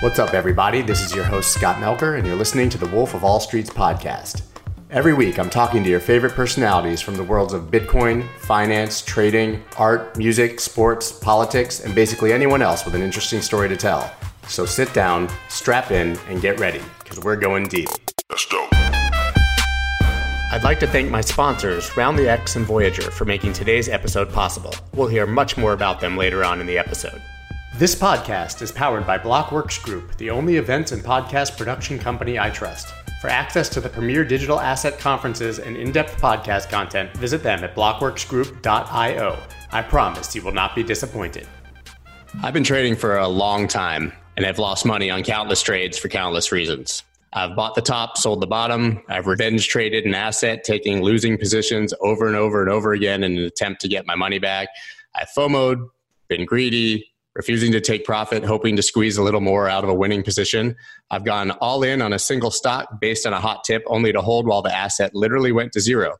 What's up, everybody? This is your host, Scott Melker, and you're listening to the Wolf of All Streets podcast. Every week, I'm talking to your favorite personalities from the worlds of Bitcoin, finance, trading, art, music, sports, politics, and basically anyone else with an interesting story to tell. So sit down, strap in, and get ready, because we're going deep. Let's go. I'd like to thank my sponsors, RoundlyX and Voyager, for making today's episode possible. We'll hear much more about them later on in the episode. This podcast is powered by Blockworks Group, the only events and podcast production company I trust. For access to the premier digital asset conferences and in depth podcast content, visit them at blockworksgroup.io. I promise you will not be disappointed. I've been trading for a long time and have lost money on countless trades for countless reasons. I've bought the top, sold the bottom. I've revenge traded an asset, taking losing positions over and over and over again in an attempt to get my money back. I FOMO'd, been greedy, refusing to take profit, hoping to squeeze a little more out of a winning position. I've gone all in on a single stock based on a hot tip, only to hold while the asset literally went to zero.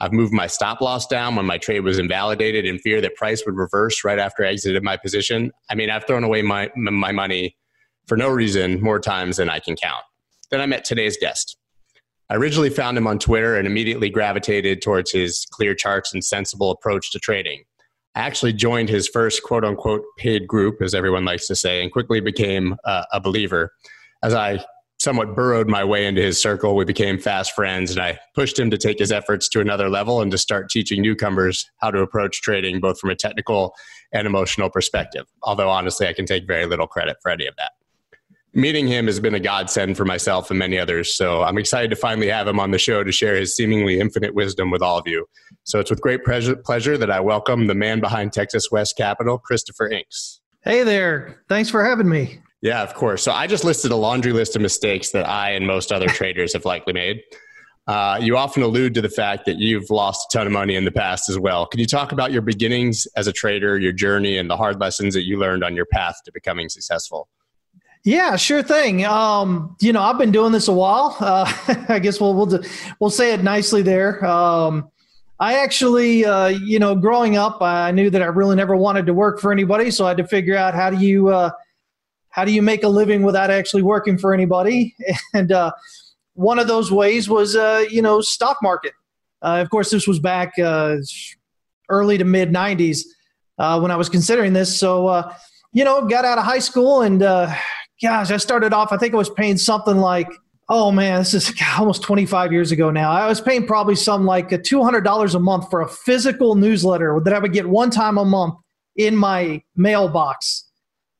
I've moved my stop loss down when my trade was invalidated in fear that price would reverse right after I exited my position. I mean, I've thrown away my, my money for no reason more times than I can count. Then I met today's guest. I originally found him on Twitter and immediately gravitated towards his clear charts and sensible approach to trading actually joined his first quote unquote paid group, as everyone likes to say, and quickly became uh, a believer. As I somewhat burrowed my way into his circle, we became fast friends, and I pushed him to take his efforts to another level and to start teaching newcomers how to approach trading, both from a technical and emotional perspective. Although, honestly, I can take very little credit for any of that meeting him has been a godsend for myself and many others. So I'm excited to finally have him on the show to share his seemingly infinite wisdom with all of you. So it's with great pleasure, pleasure that I welcome the man behind Texas West Capital, Christopher Inks. Hey there. Thanks for having me. Yeah, of course. So I just listed a laundry list of mistakes that I and most other traders have likely made. Uh, you often allude to the fact that you've lost a ton of money in the past as well. Can you talk about your beginnings as a trader, your journey, and the hard lessons that you learned on your path to becoming successful? Yeah, sure thing. Um, you know, I've been doing this a while. Uh, I guess we'll we'll we'll say it nicely there. Um, I actually, uh, you know, growing up, I knew that I really never wanted to work for anybody, so I had to figure out how do you uh, how do you make a living without actually working for anybody. And uh, one of those ways was, uh, you know, stock market. Uh, of course, this was back early to mid '90s when I was considering this. So, you know, got out of high school and gosh, I started off, I think I was paying something like, oh man, this is almost 25 years ago now. I was paying probably some like $200 a month for a physical newsletter that I would get one time a month in my mailbox.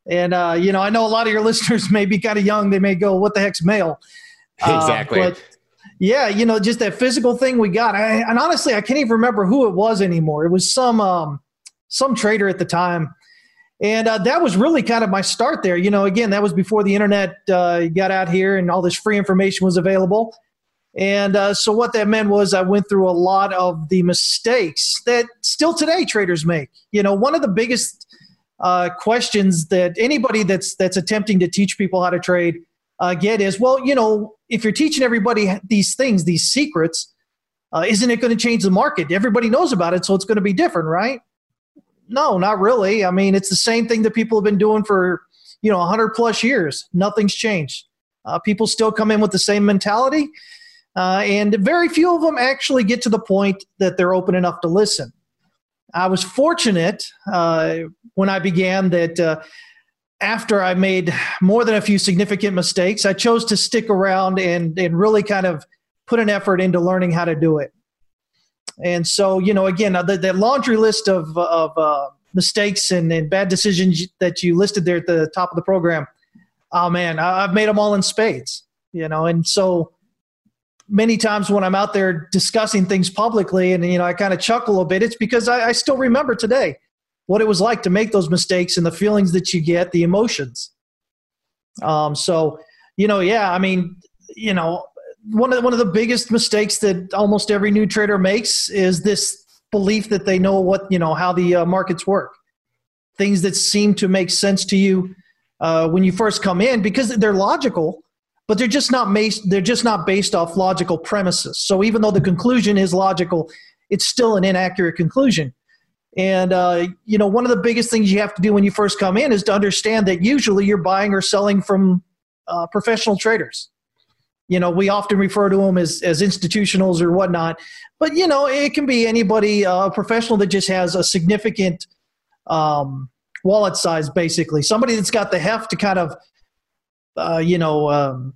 And, uh, you know, I know a lot of your listeners may be kind of young. They may go, what the heck's mail? Uh, exactly. but yeah, you know, just that physical thing we got. I, and honestly, I can't even remember who it was anymore. It was some, um, some trader at the time and uh, that was really kind of my start there. You know, again, that was before the internet uh, got out here and all this free information was available. And uh, so what that meant was I went through a lot of the mistakes that still today traders make. You know, one of the biggest uh, questions that anybody that's that's attempting to teach people how to trade uh, get is, well, you know, if you're teaching everybody these things, these secrets, uh, isn't it going to change the market? Everybody knows about it, so it's going to be different, right? No, not really. I mean, it's the same thing that people have been doing for, you know, 100 plus years. Nothing's changed. Uh, people still come in with the same mentality. Uh, and very few of them actually get to the point that they're open enough to listen. I was fortunate uh, when I began that uh, after I made more than a few significant mistakes, I chose to stick around and, and really kind of put an effort into learning how to do it. And so, you know, again, the, the laundry list of, of uh, mistakes and, and bad decisions that you listed there at the top of the program, oh man, I've made them all in spades, you know, and so many times when I'm out there discussing things publicly and, you know, I kind of chuckle a bit, it's because I, I still remember today what it was like to make those mistakes and the feelings that you get, the emotions. Um, so, you know, yeah, I mean, you know, one of the, one of the biggest mistakes that almost every new trader makes is this belief that they know what you know how the uh, markets work. Things that seem to make sense to you uh, when you first come in because they're logical but they're just not based they're just not based off logical premises. So even though the conclusion is logical it's still an inaccurate conclusion. And, uh, you know, one of the biggest things you have to do when you first come in is to understand that usually you're buying or selling from uh, professional traders. You know, we often refer to them as, as institutionals or whatnot, but, you know, it can be anybody, a uh, professional that just has a significant um, wallet size, basically. Somebody that's got the heft to kind of, uh, you know, um,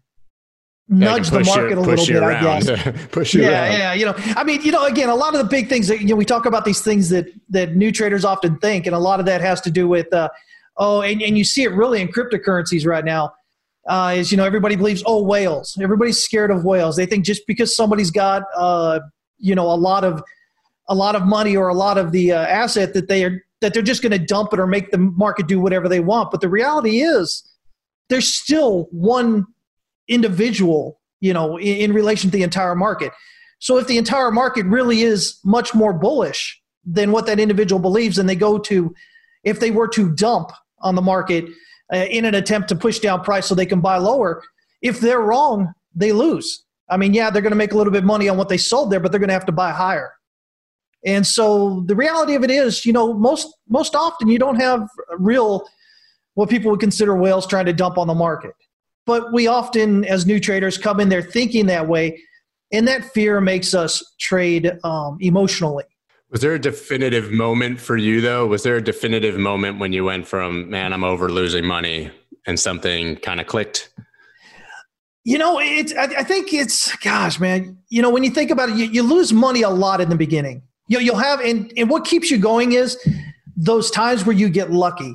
nudge the market you, a little bit, I guess. push you yeah, around. yeah. You know, I mean, you know, again, a lot of the big things that you know, we talk about these things that that new traders often think, and a lot of that has to do with, uh, oh, and, and you see it really in cryptocurrencies right now. Uh, is you know everybody believes oh whales. Everybody's scared of whales. They think just because somebody's got uh, you know a lot of a lot of money or a lot of the uh, asset that they are that they're just going to dump it or make the market do whatever they want. But the reality is there's still one individual, you know, in, in relation to the entire market. So if the entire market really is much more bullish than what that individual believes, and they go to, if they were to dump on the market uh, in an attempt to push down price so they can buy lower, if they're wrong, they lose. I mean, yeah, they're going to make a little bit money on what they sold there, but they're going to have to buy higher. And so the reality of it is, you know, most most often you don't have real what people would consider whales trying to dump on the market. But we often, as new traders, come in there thinking that way, and that fear makes us trade um, emotionally. Was there a definitive moment for you, though? Was there a definitive moment when you went from, man, I'm over losing money, and something kind of clicked? You know, it's. I, I, think it's. Gosh, man. You know, when you think about it, you, you lose money a lot in the beginning. You, you'll have, and, and what keeps you going is those times where you get lucky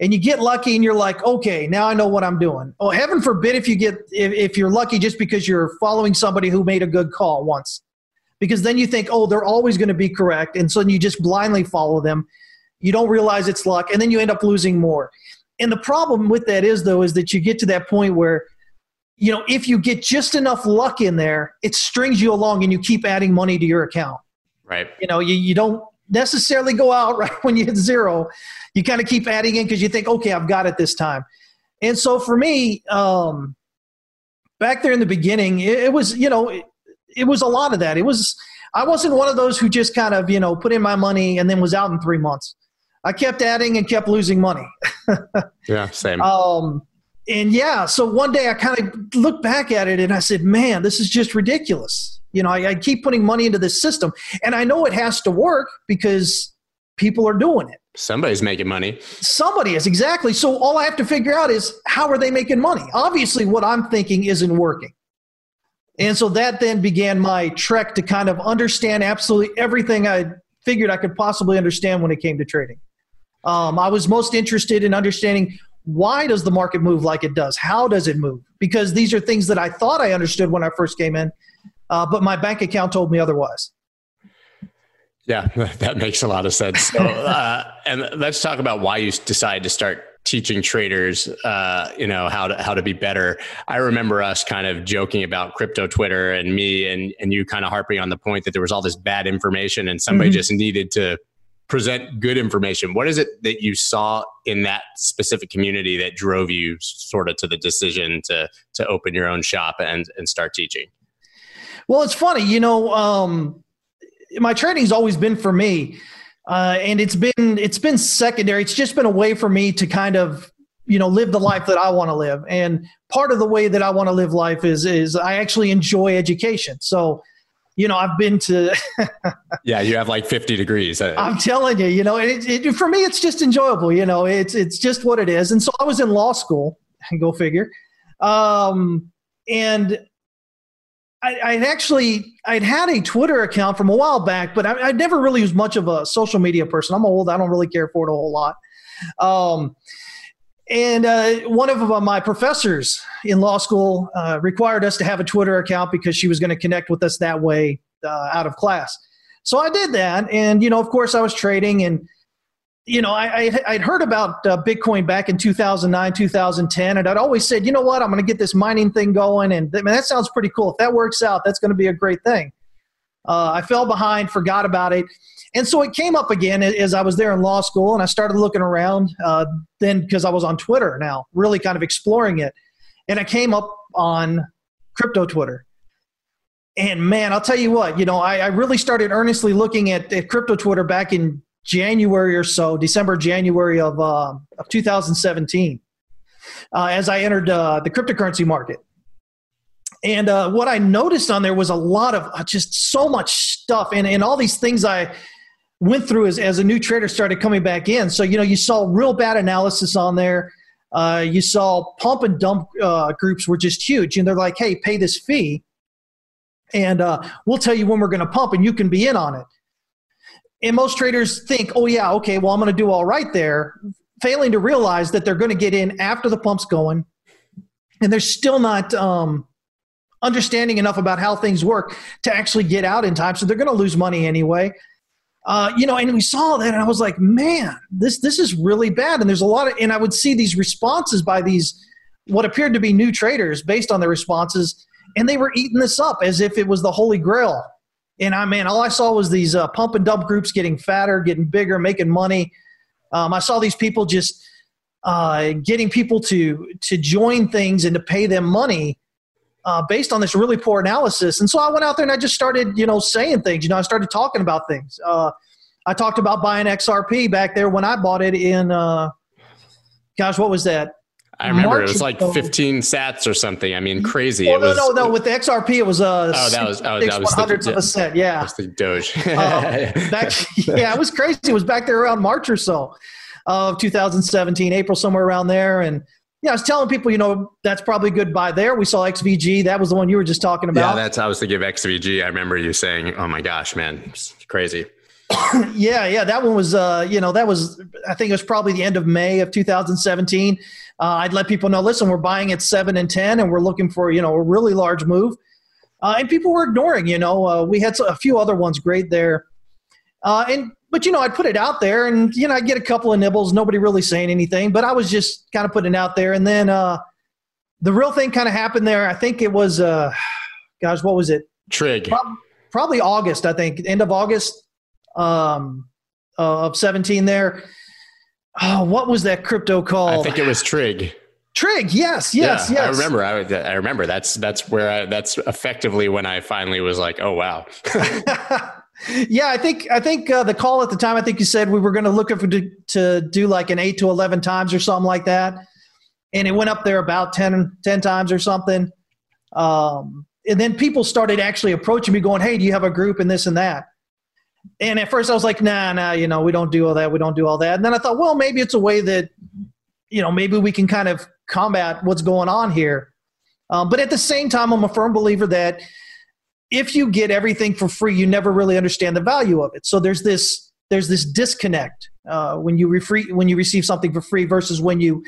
and you get lucky and you're like okay now i know what i'm doing oh heaven forbid if you get if, if you're lucky just because you're following somebody who made a good call once because then you think oh they're always going to be correct and so you just blindly follow them you don't realize it's luck and then you end up losing more and the problem with that is though is that you get to that point where you know if you get just enough luck in there it strings you along and you keep adding money to your account right you know you, you don't necessarily go out right when you hit zero. You kind of keep adding in because you think, okay, I've got it this time. And so for me, um, back there in the beginning, it, it was, you know, it, it, was a lot of that. It was, I wasn't one of those who just kind of, you know, put in my money and then was out in three months. I kept adding and kept losing money. yeah, same. Um, and yeah, so one day I kind of looked back at it and I said, man, this is just ridiculous. You know, I, I keep putting money into this system, and I know it has to work because people are doing it. Somebody's making money. Somebody is, exactly. So all I have to figure out is how are they making money? Obviously, what I'm thinking isn't working. And so that then began my trek to kind of understand absolutely everything I figured I could possibly understand when it came to trading. Um, I was most interested in understanding why does the market move like it does? How does it move? Because these are things that I thought I understood when I first came in, uh, but my bank account told me otherwise. Yeah, that makes a lot of sense. So, uh, and let's talk about why you decided to start teaching traders, uh, you know, how to how to be better. I remember us kind of joking about crypto Twitter and me and and you kind of harping on the point that there was all this bad information and somebody mm-hmm. just needed to present good information. What is it that you saw in that specific community that drove you sort of to the decision to to open your own shop and and start teaching? Well, it's funny, you know, um, my trading's always been for me, uh, and it's been it's been secondary. It's just been a way for me to kind of you know live the life that I want to live, and part of the way that I want to live life is is I actually enjoy education. So you know, I've been to. yeah, you have like 50 degrees. I'm telling you, you know, it, it, for me, it's just enjoyable. You know, it's it's just what it is. And so I was in law school. Go figure. Um, and I, would actually I'd had a Twitter account from a while back, but I, would never really was much of a social media person. I'm old. I don't really care for it a whole lot. Um, and uh, one of uh, my professors in law school uh, required us to have a Twitter account because she was going to connect with us that way uh, out of class. So I did that, and you know, of course, I was trading and you know, I, I would heard about uh, Bitcoin back in 2009, 2010, and I'd always said, you know what, I'm going to get this mining thing going, and I mean, that sounds pretty cool. If that works out, that's going to be a great thing. Uh, I fell behind, forgot about it, and so it came up again as I was there in law school, and I started looking around. Uh, then because I was on Twitter now, really kind of exploring it, and I came up on crypto Twitter. And man, I'll tell you what, you know, I, I really started earnestly looking at, at crypto Twitter back in January or so, December, January of, uh, of 2017, uh, as I entered uh, the cryptocurrency market. And uh, what I noticed on there was a lot of uh, just so much stuff and, and all these things I went through as, as a new trader started coming back in. So, you know, you saw real bad analysis on there. Uh, you saw pump and dump groups were just huge. And they're like, hey, pay this fee and uh, we'll tell you when we're going to pump and you can be in on it. And most traders think, oh, yeah, okay, well, I'm going to do all right there, failing to realize that they're going to get in after the pump's going and they're still not um, understanding enough about how things work to actually get out in time. So they're going to lose money anyway. Uh, you know, and we saw that, and I was like, man, this this is really bad. And there's a lot of, and I would see these responses by these what appeared to be new traders based on their responses, and they were eating this up as if it was the holy grail. And I mean, all I saw was these uh, pump and dump groups getting fatter, getting bigger, making money. Um, I saw these people just uh, getting people to to join things and to pay them money uh, based on this really poor analysis. And so I went out there and I just started, you know, saying things. You know, I started talking about things. Uh, I talked about buying XRP back there when I bought it in, uh, gosh, what was that? I remember March it was like 15 sats or something. I mean, crazy. Well, no, was, no, no. With the XRP, it was uh, oh, that was oh, that was hundredths of a cent. Yeah, that's the Doge. uh, back, yeah, it was crazy. It was back there around March or so of 2017, April, somewhere around there, and yeah, I was telling people, you know, that's probably good buy there. We saw XVG. That was the one you were just talking about. Yeah, that's I was thinking of XVG. I remember you saying, "Oh my gosh, man, it's crazy." yeah, yeah, that one was, uh, you know, that was, I think it was probably the end of May of 2017. Uh, I'd let people know, listen, we're buying at seven and 10 and we're looking for, you know, a really large move. Uh, and people were ignoring, you know, uh, we had a few other ones great there. Uh, and but you know, I'd put it out there, and you know, I get a couple of nibbles. Nobody really saying anything, but I was just kind of putting it out there. And then uh, the real thing kind of happened there. I think it was, uh, gosh, what was it? Trig. Pro- probably August. I think end of August um, uh, of seventeen. There. Oh, what was that crypto called? I think it was Trig. Trig, yes, yes, yeah, yes. I remember. I, I remember. That's that's where I, that's effectively when I finally was like, oh wow. yeah, I think I think uh, the call at the time. I think you said we were going to look for to, to do like an eight to eleven times or something like that, and it went up there about 10, 10 times or something. Um, and then people started actually approaching me, going, "Hey, do you have a group and this and that?" And at first, I was like, "Nah, nah, you know, we don't do all that. We don't do all that." And then I thought, well, maybe it's a way that, you know, maybe we can kind of combat what's going on here. Um, but at the same time, I'm a firm believer that if you get everything for free, you never really understand the value of it. So there's this there's this disconnect uh, when you when you receive something for free versus when you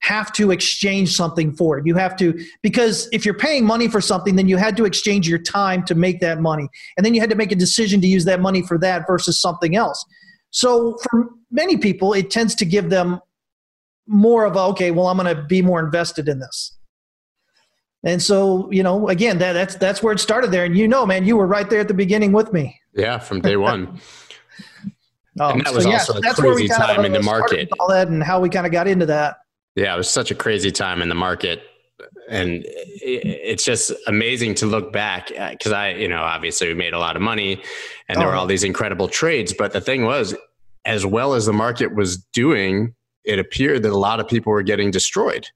have to exchange something for it. You have to because if you're paying money for something, then you had to exchange your time to make that money, and then you had to make a decision to use that money for that versus something else. So for many people, it tends to give them more of a okay, well, I'm going to be more invested in this. And so, you know, again, that, that's that's where it started there. And you know, man, you were right there at the beginning with me. Yeah, from day one. oh, and that oh, was so, also yeah, a crazy time in the market. All that and how we kind of got into that. Yeah, it was such a crazy time in the market. And it's just amazing to look back uh, because I, you know, obviously we made a lot of money and there oh. were all these incredible trades. But the thing was, as well as the market was doing, it appeared that a lot of people were getting destroyed.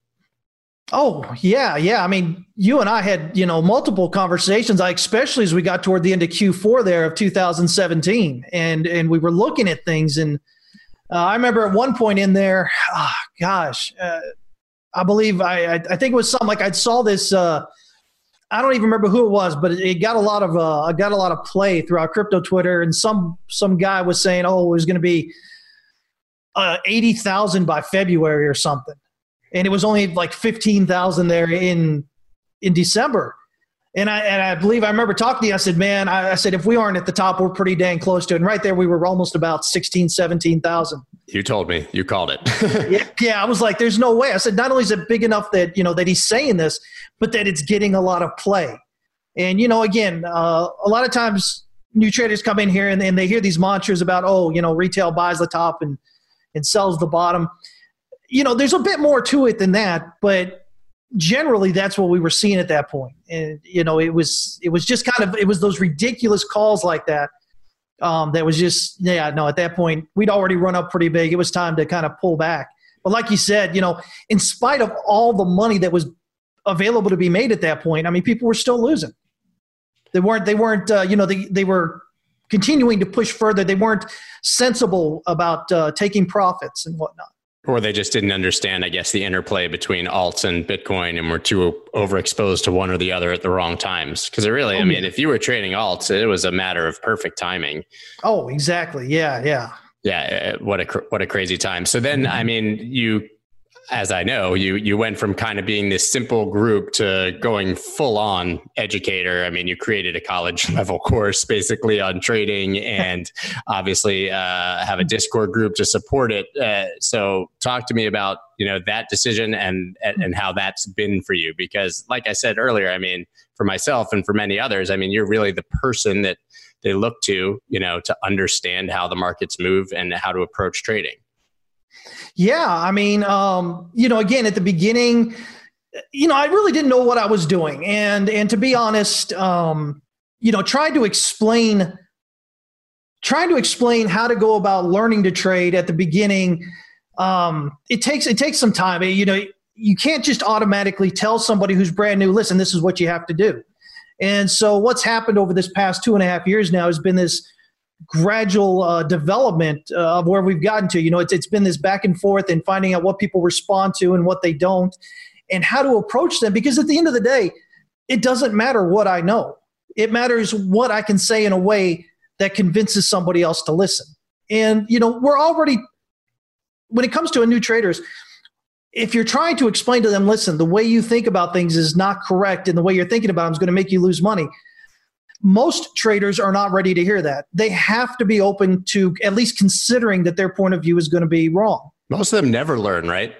Oh yeah, yeah. I mean, you and I had you know multiple conversations. I especially as we got toward the end of Q4 there of 2017, and and we were looking at things. And uh, I remember at one point in there, oh, gosh, uh, I believe I, I, I think it was something like I saw this. Uh, I don't even remember who it was, but it, got a lot of uh, got a lot of play throughout crypto Twitter, and some some guy was saying, "Oh, it was going to be uh, eighty thousand by February or something." and it was only like 15,000 there in in December. And I and I believe I remember talking to you. I said, "Man, I, I said if we aren't at the top, we're pretty dang close to it." And right there, we were almost about 16, 17,000. You told me. You called it. yeah, yeah. I was like, "There's no way." I said, "Not only is it big enough that you know that he's saying this, but that it's getting a lot of play." And you know, again, uh, a lot of times new traders come in here and, and they hear these mantras about, "Oh, you know, retail buys the top and and sells the bottom." you know, there's a bit more to it than that, but generally that's what we were seeing at that. And you know, it was it was just kind of it was those ridiculous calls like that Um, that was just yeah no at that point we'd already run up pretty big. It was time to kind of pull back. But like you said, you know, in spite of all the money that was available to be made at that point, I mean, people were still losing. They weren't. They weren't. Uh, you know, they they were continuing to push further. They weren't sensible about uh, taking profits and whatnot. Or they just didn't understand, I guess, the interplay between alts and Bitcoin and were too overexposed to one or the other at the wrong times. Because it really, I oh, mean, if you were trading alts, it was a matter of perfect timing. Oh, exactly. Yeah, yeah. Yeah, uh, what a what a crazy time. So then, I mean, you as I know, you you went from kind of being this simple group to going full on educator. I mean, you created a college level course basically on trading, and obviously uh, have a Discord group to support it. Uh, so, talk to me about you know that decision and and how that's been for you. Because, like I said earlier, I mean, for myself and for many others, I mean, you're really the person that they look to, you know, to understand how the markets move and how to approach trading. Yeah, I mean, um, you know, again at the beginning, you know, I really didn't know what I was doing, and and to be honest, um, you know, trying to explain, trying to explain how to go about learning to trade at the beginning, um, it takes it takes some time. You know, you can't just automatically tell somebody who's brand new, listen, this is what you have to do. And so, what's happened over this past two and a half years now has been this gradual uh, development uh, of where we've gotten to. You know, it's, it's been this back and forth and finding out what people respond to and what they don't and how to approach them. Because at the end of the day, it doesn't matter what I know, it matters what I can say in a way that convinces somebody else to listen. And, you know, we're already, when it comes to a new traders, if you're trying to explain to them, listen, the way you think about things is not correct and the way you're thinking about them is going to make you lose money most traders are not ready to hear that. They have to be open to at least considering that their point of view is going to be wrong. Most of them never learn, right?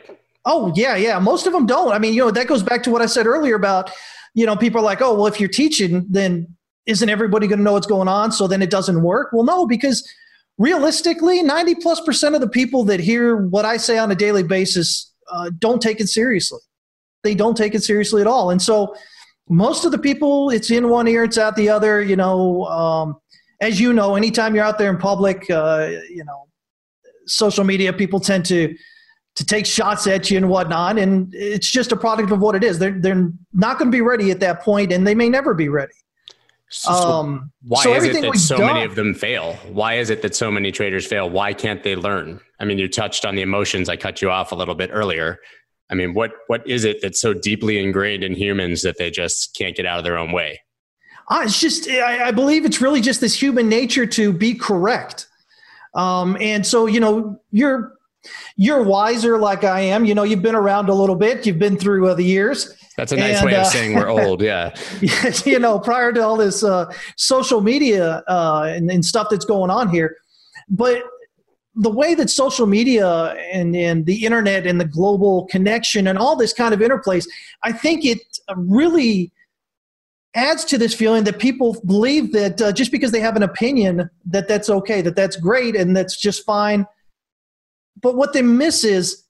Oh, yeah, yeah. Most of them don't. I mean, you know, that goes back to what I said earlier about, you know, people are like, oh, well, if you're teaching, then isn't everybody going to know what's going on? So then it doesn't work. Well, no, because realistically, 90 plus percent of the people that hear what I say on a daily basis uh, don't take it seriously. They don't take it seriously at all. And so, most of the people, it's in one ear, it's out the other. You know, um, as you know, anytime you're out there in public, uh, you know, social media, people tend to to take shots at you and whatnot, and it's just a product of what it is. They're they're not going to be ready at that point, and they may never be ready. So, um, why so is it that so done, many of them fail? Why is it that so many traders fail? Why can't they learn? I mean, you touched on the emotions. I cut you off a little bit earlier. I mean, what what is it that's so deeply ingrained in humans that they just can't get out of their own way? Uh, it's just, I, I believe it's really just this human nature to be correct. Um, and so, you know, you're you're wiser like I am. You know, you've been around a little bit. You've been through uh, the years. That's a nice and, way of uh, saying we're old. Yeah. you know, prior to all this uh, social media uh, and, and, stuff that's going on here, but the way that social media and, and the internet and the global connection and all this kind of interplays, I think it really adds to this feeling that people believe that uh, just because they have an opinion that that's okay, that that's great and that's just fine. But what they miss is,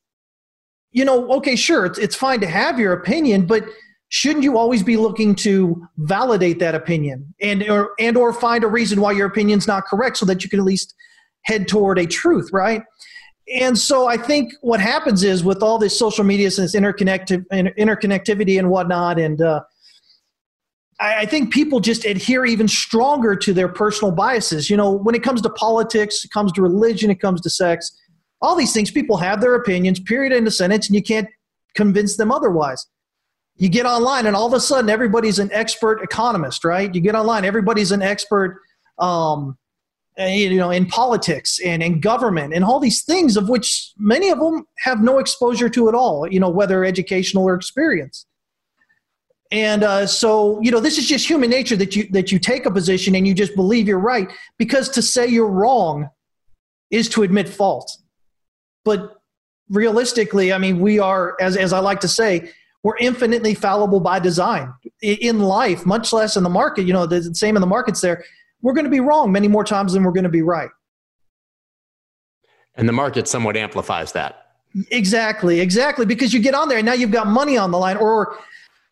you know, okay, sure, it's, it's fine to have your opinion, but shouldn't you always be looking to validate that opinion and or and or find a reason why your opinion's not correct so that you can at least – head toward a truth, right? And so I think what happens is with all this social media, and this interconnective, interconnectivity and whatnot, and uh, I, I think people just adhere even stronger to their personal biases. You know, when it comes to politics, it comes to religion, it comes to sex, all these things, people have their opinions, period, in a sentence, and you can't convince them otherwise. You get online, and all of a sudden, everybody's an expert economist, right? You get online, everybody's an expert um, you know, in politics and in government and all these things of which many of them have no exposure to at all, you know, whether educational or experience. And uh, so, you know, this is just human nature that you that you take a position and you just believe you're right because to say you're wrong is to admit fault. But realistically, I mean, we are, as as I like to say, we're infinitely fallible by design in life, much less in the market. You know, the same in the markets there we're going to be wrong many more times than we're going to be right. And the market somewhat amplifies that. Exactly, exactly. Because you get on there and now you've got money on the line. Or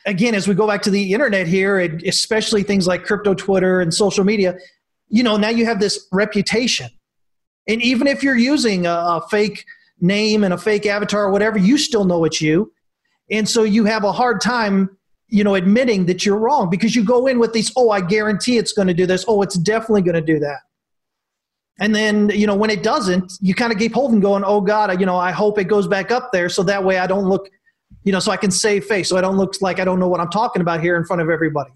again, as we go back to the internet here, and especially things like crypto Twitter and social media, you know, now you have this reputation. And even if you're using a, a fake name and a fake avatar or whatever, you still know it's you. And so you have a hard time, you know, admitting that you're wrong because you go in with these, oh, I guarantee it's going to do this. Oh, it's definitely going to do that. And then, you know, when it doesn't, you kind of keep holding going, oh God, you know, I hope it goes back up there so that way I don't look, you know, so I can save face. So I don't look like I don't know what I'm talking about here in front of everybody.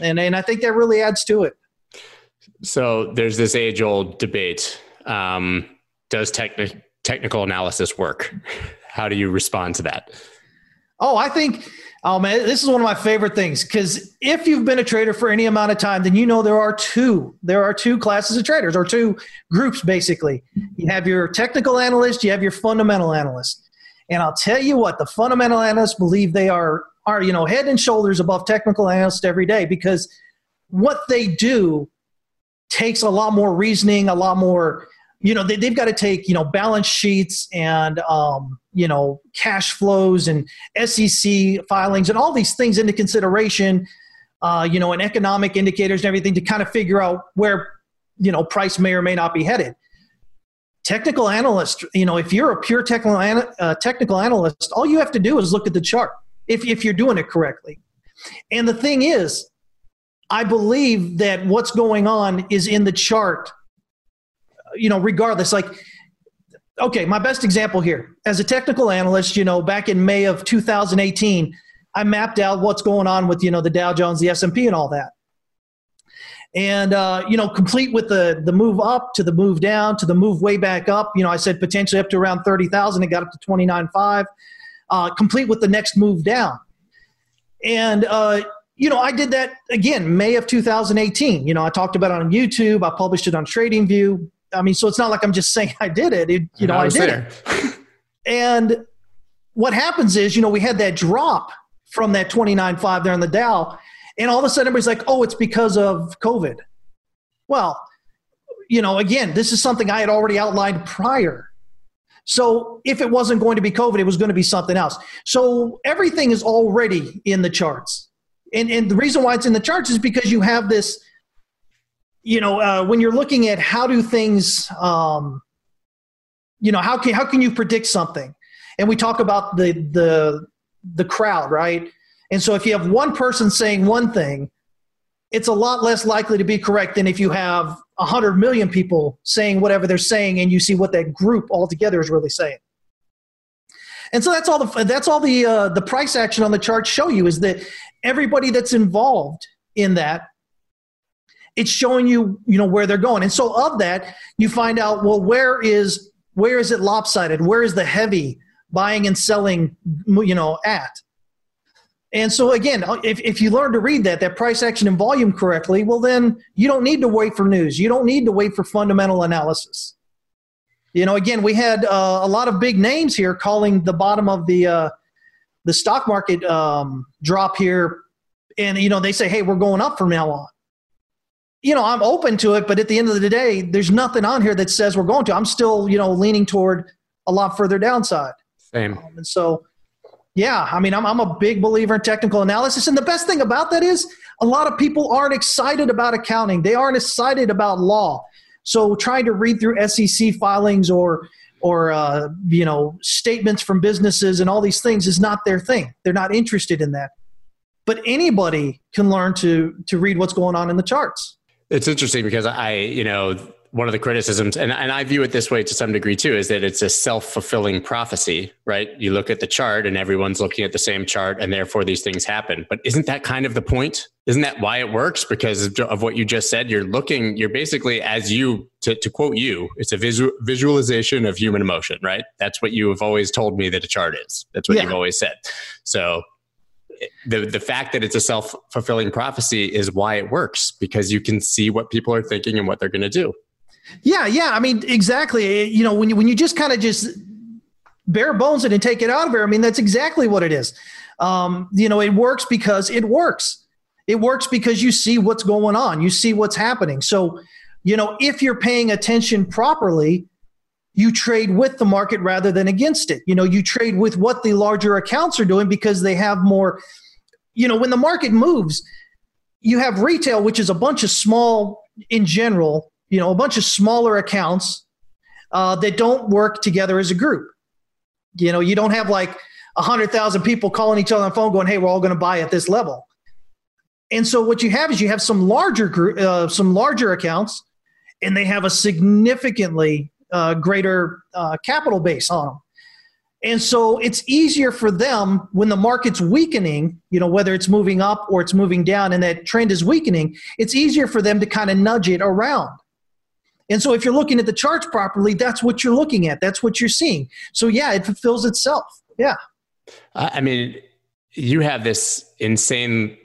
And, and I think that really adds to it. So there's this age old debate. Um, does techni- technical analysis work? How do you respond to that? Oh, I think, oh man, this is one of my favorite things because if you've been a trader for any amount of time, then you know there are two. There are two classes of traders or two groups basically. You have your technical analyst, you have your fundamental analyst. And I'll tell you what, the fundamental analysts believe they are are you know head and shoulders above technical analysts every day because what they do takes a lot more reasoning, a lot more you know they, they've got to take you know balance sheets and um, you know cash flows and SEC filings and all these things into consideration uh, you know and economic indicators and everything to kind of figure out where you know price may or may not be headed. Technical analyst you know if you're a pure technical, uh, technical analyst all you have to do is look at the chart if, if you're doing it correctly. And the thing is i believe that what's going on is in the chart you know, regardless, like, okay, my best example here as a technical analyst, you know, back in May of 2018, I mapped out what's going on with, you know, the Dow Jones, the S&P and all that. And, uh, you know, complete with the, the move up to the move down to the move way back up, you know, I said potentially up to around 30,000. It got up to 29.5, uh, complete with the next move down. And, uh, you know, I did that again, May of 2018. You know, I talked about it on YouTube. I published it on TradingView. I mean, so it's not like I'm just saying I did it. it you know, I, I did there. it. and what happens is, you know, we had that drop from that 29.5 there in the Dow, and all of a sudden everybody's like, oh, it's because of COVID. Well, you know, again, this is something I had already outlined prior. So if it wasn't going to be COVID, it was going to be something else. So everything is already in the charts. And, and the reason why it's in the charts is because you have this you know, uh, when you're looking at how do things, um, you know, how can how can you predict something? And we talk about the the the crowd, right? And so if you have one person saying one thing, it's a lot less likely to be correct than if you have a hundred million people saying whatever they're saying, and you see what that group altogether is really saying. And so that's all the that's all the uh, the price action on the chart show you is that everybody that's involved in that it's showing you you know where they're going. And so of that you find out well where is where is it lopsided? Where is the heavy buying and selling you know at? And so again if, if you learn to read that that price action and volume correctly well then you don't need to wait for news. You don't need to wait for fundamental analysis. You know again we had uh, a lot of big names here calling the bottom of the uh, the stock market um, drop here. And you know they say hey we're going up from now on you know, I'm open to it, but at the end of the day, there's nothing on here that says we're going to. I'm still, you know, leaning toward a lot further downside. Same. Um, and so, yeah, I mean, I'm, I'm a big believer in technical analysis. And the best thing about that is a lot of people aren't excited about accounting, they aren't excited about law. So trying to read through SEC filings or, or uh, you know statements from businesses and all these things is not their thing. They're not interested in that. But anybody can learn to to read what's going on in the charts. It's interesting because I, you know, one of the criticisms, and, and I view it this way to some degree too, is that it's a self fulfilling prophecy, right? You look at the chart and everyone's looking at the same chart, and therefore these things happen. But isn't that kind of the point? Isn't that why it works? Because of what you just said, you're looking, you're basically, as you, to, to quote you, it's a visual, visualization of human emotion, right? That's what you have always told me that a chart is. That's what yeah. you've always said. So the the fact that it's a self fulfilling prophecy is why it works because you can see what people are thinking and what they're going to do. Yeah, yeah. I mean, exactly. You know, when you when you just kind of just bare bones it and take it out of there, I mean, that's exactly what it is. Um, you know, it works because it works. It works because you see what's going on. You see what's happening. So, you know, if you're paying attention properly, you trade with the market rather than against it. You know, you trade with what the larger accounts are doing because they have more, you know, when the market moves, you have retail, which is a bunch of small in general, you know, a bunch of smaller accounts uh, that don't work together as a group. You know, you don't have like a hundred thousand people calling each other on the phone, going, "Hey, we're all going to buy at this level." And so what you have is you have some larger group, uh, some larger accounts, and they have a significantly uh, greater uh, capital base on them. And so it's easier for them when the market's weakening, you know, whether it's moving up or it's moving down and that trend is weakening, it's easier for them to kind of nudge it around. And so if you're looking at the charts properly, that's what you're looking at. That's what you're seeing. So yeah, it fulfills itself. Yeah. I mean, you have this insane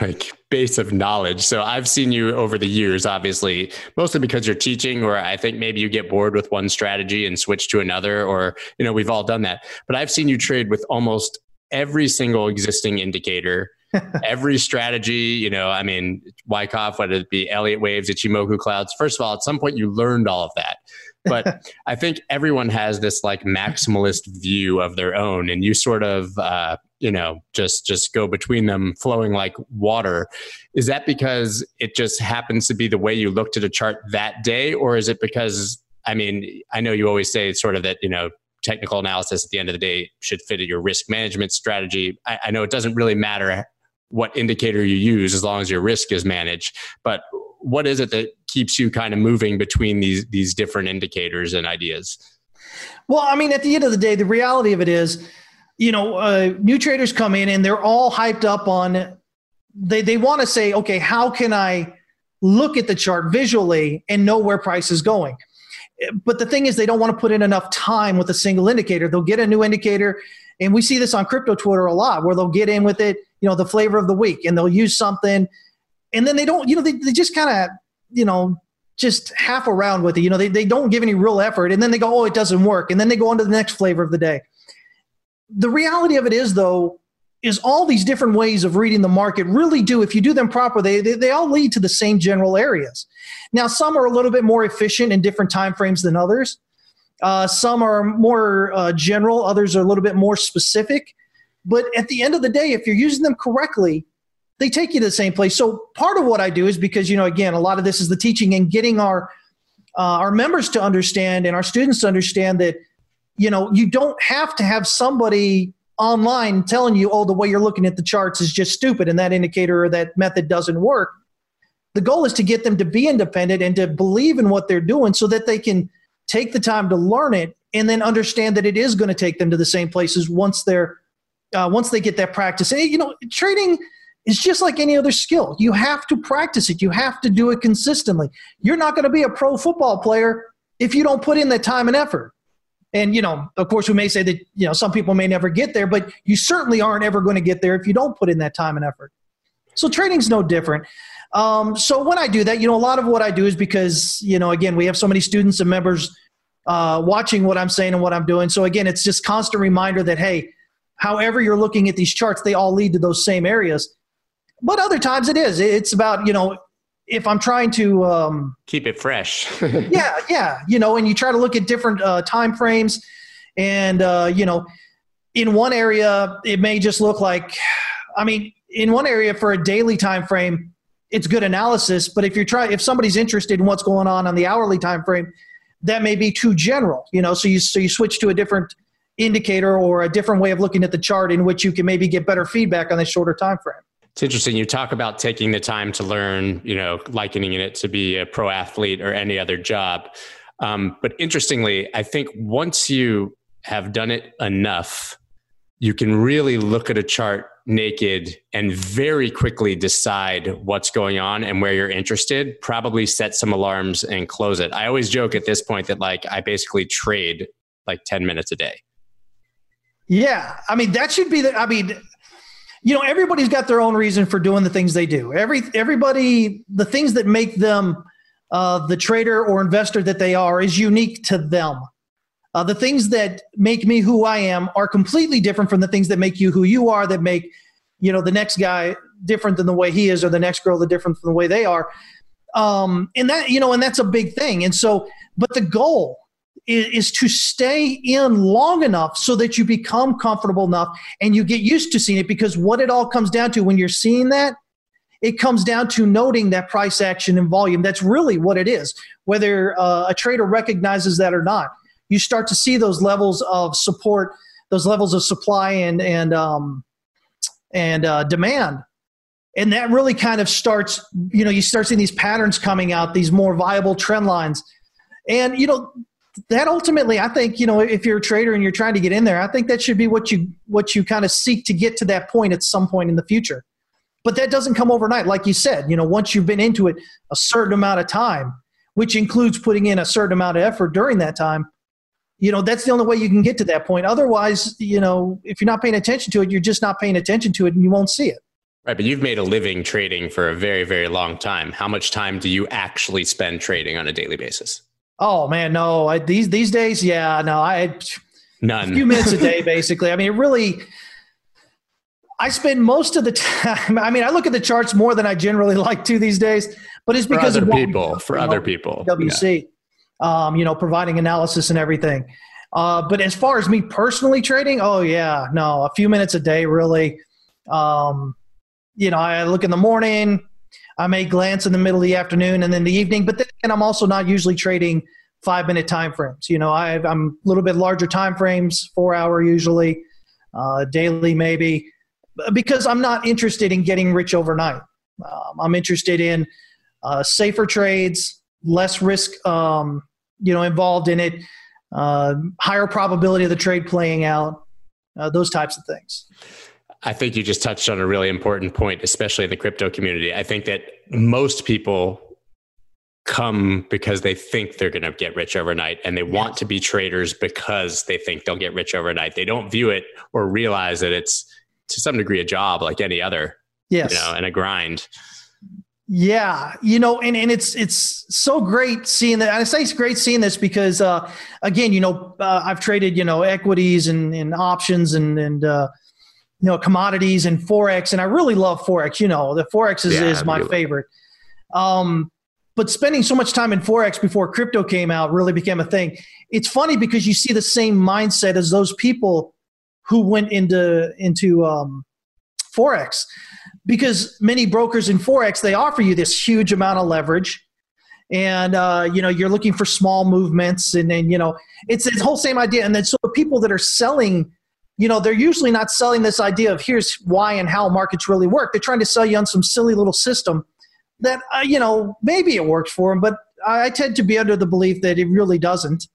like base of knowledge. So I've seen you over the years, obviously, mostly because you're teaching, or I think maybe you get bored with one strategy and switch to another, or, you know, we've all done that. But I've seen you trade with almost every single existing indicator. every strategy, you know, I mean, Wyckoff, whether it be Elliott waves, Ichimoku clouds. First of all, at some point you learned all of that. But I think everyone has this like maximalist view of their own, and you sort of uh, you know just just go between them flowing like water. Is that because it just happens to be the way you looked at a chart that day or is it because i mean i know you always say sort of that you know technical analysis at the end of the day should fit in your risk management strategy. I, I know it doesn't really matter what indicator you use as long as your risk is managed but what is it that keeps you kind of moving between these these different indicators and ideas well i mean at the end of the day the reality of it is you know, uh, new traders come in and they're all hyped up on. They they want to say, okay, how can I look at the chart visually and know where price is going? But the thing is, they don't want to put in enough time with a single indicator. They'll get a new indicator, and we see this on crypto Twitter a lot, where they'll get in with it, you know, the flavor of the week, and they'll use something, and then they don't, you know, they, they just kind of, you know, just half around with it. You know, they, they don't give any real effort, and then they go, oh, it doesn't work, and then they go on to the next flavor of the day the reality of it is, though, is all these different ways of reading the market really do, if you do them properly, they, they all lead to the same general areas. Now, some are a little bit more efficient in different time frames than others. Uh, some are more uh, general, others are a little bit more specific. But at the end of the day, if you're using them correctly, they take you to the same place. So part of what I do is because you know, again, a lot of this is the teaching and getting our uh, our members to understand and our students to understand that you know, you don't have to have somebody online telling you, oh, the way you're looking at the charts is just stupid and that indicator or that method doesn't work. The goal is to get them to be independent and to believe in what they're doing so that they can take the time to learn it and then understand that it is going to take them to the same places once they're uh, once they get that practice. And you know, trading is just like any other skill. You have to practice it. You have to do it consistently. You're not going to be a pro football player if you don't put in that time and effort. And, you know, of course, we may say that, you know, some people may never get there, but you certainly aren't ever going to get there if you don't put in that time and effort. So trading's no different. Um, so when I do that, you know, a lot of what I do is because, you know, again, we have so many students and members uh, watching what I'm saying and what I'm doing. So again, it's just constant reminder that, hey, however you're looking at these charts, they all lead to those same areas. But other times it is. It's about, you know, if I'm trying to um, keep it fresh. yeah, yeah, you know, and you try to look at different uh, time frames, and uh, you know, in one area it may just look like, I mean, in one area for a daily time frame, it's good analysis. But if you're trying, if somebody's interested in what's going on on the hourly time frame, that may be too general. You know, so you so you switch to a different indicator or a different way of looking at the chart in which you can maybe get better feedback on the shorter time frame. It's interesting. You talk about taking the time to learn, you know, likening it to be a pro athlete or any other job. Um, but interestingly, I think once you have done it enough, you can really look at a chart naked and very quickly decide what's going on and where you're interested. Probably set some alarms and close it. I always joke at this point that like I basically trade like 10 minutes a day. Yeah. I mean, that should be the, I mean, you know everybody's got their own reason for doing the things they do. Every everybody the things that make them uh, the trader or investor that they are is unique to them. Uh, the things that make me who i am are completely different from the things that make you who you are that make you know the next guy different than the way he is or the next girl the different from the way they are. Um, and that you know and that's a big thing. And so but the goal is, is to stay in long enough so that you become comfortable enough and you get used to seeing it because what it all comes down to when you're seeing that it comes down to noting that price action and volume. That's really what it is, whether uh, a trader recognizes that or not. You start to see those levels of support, those levels of supply and and um, and uh, demand, and that really kind of starts. You know, you start seeing these patterns coming out, these more viable trend lines, and you know that ultimately, I think you know if you're a trader and you're trying to get in there, I think that should be what you what you kind of seek to get to that point at some point in the future but that doesn't come overnight. Like you said, you know, once you've been into it a certain amount of time, which includes putting in a certain amount of effort during that time, you know, that's the only way you can get to that point. Otherwise, you know, if you're not paying attention to it, you're just not paying attention to it and you won't see it. Right, but you've made a living trading for a very, very long time. How much time do you actually spend trading on a daily basis? Oh man, no. I, these these days, yeah, no. I none. A few minutes a day, basically. I mean, it really I spend most of the time. I mean, I look at the charts more than I generally like to these days, but it's because for other people. For other people, WC, yeah. um, you know, providing analysis and everything. Uh, but as far as me personally trading, oh yeah, no, a few minutes a day, really. Um, you know, I look in the morning, I may glance in the middle of the afternoon, and then the evening. But then I'm also not usually trading five minute time frames. You know, I, am a little bit larger time frames, four hour usually, uh, daily maybe because I'm not interested in getting rich overnight. Um, I'm interested in uh, safer trades, less risk, um, you know, involved in it, uh, higher probability of the trade playing out, uh, those types of things. I think you just touched on a really important point, especially in the crypto community. I think that most people come because they think they're going to get rich overnight and they yes. want to be traders because they think they'll get rich overnight. They don't view it or realize that it's to some degree a job like any other. Yes. You know, and a grind. Yeah, you know, and, and it's it's so great seeing that. I say it's great seeing this because, uh, again, you know, uh, I've traded you know equities and, and options and and uh, you know commodities and forex, and I really love forex. You know, the forex is, yeah, is my really. favorite. Um, but spending so much time in forex before crypto came out really became a thing. It's funny because you see the same mindset as those people who went into into um, forex because many brokers in forex they offer you this huge amount of leverage and uh, you know you're looking for small movements and then you know it's the whole same idea and then so the people that are selling you know they're usually not selling this idea of here's why and how markets really work they're trying to sell you on some silly little system that uh, you know maybe it works for them but i tend to be under the belief that it really doesn't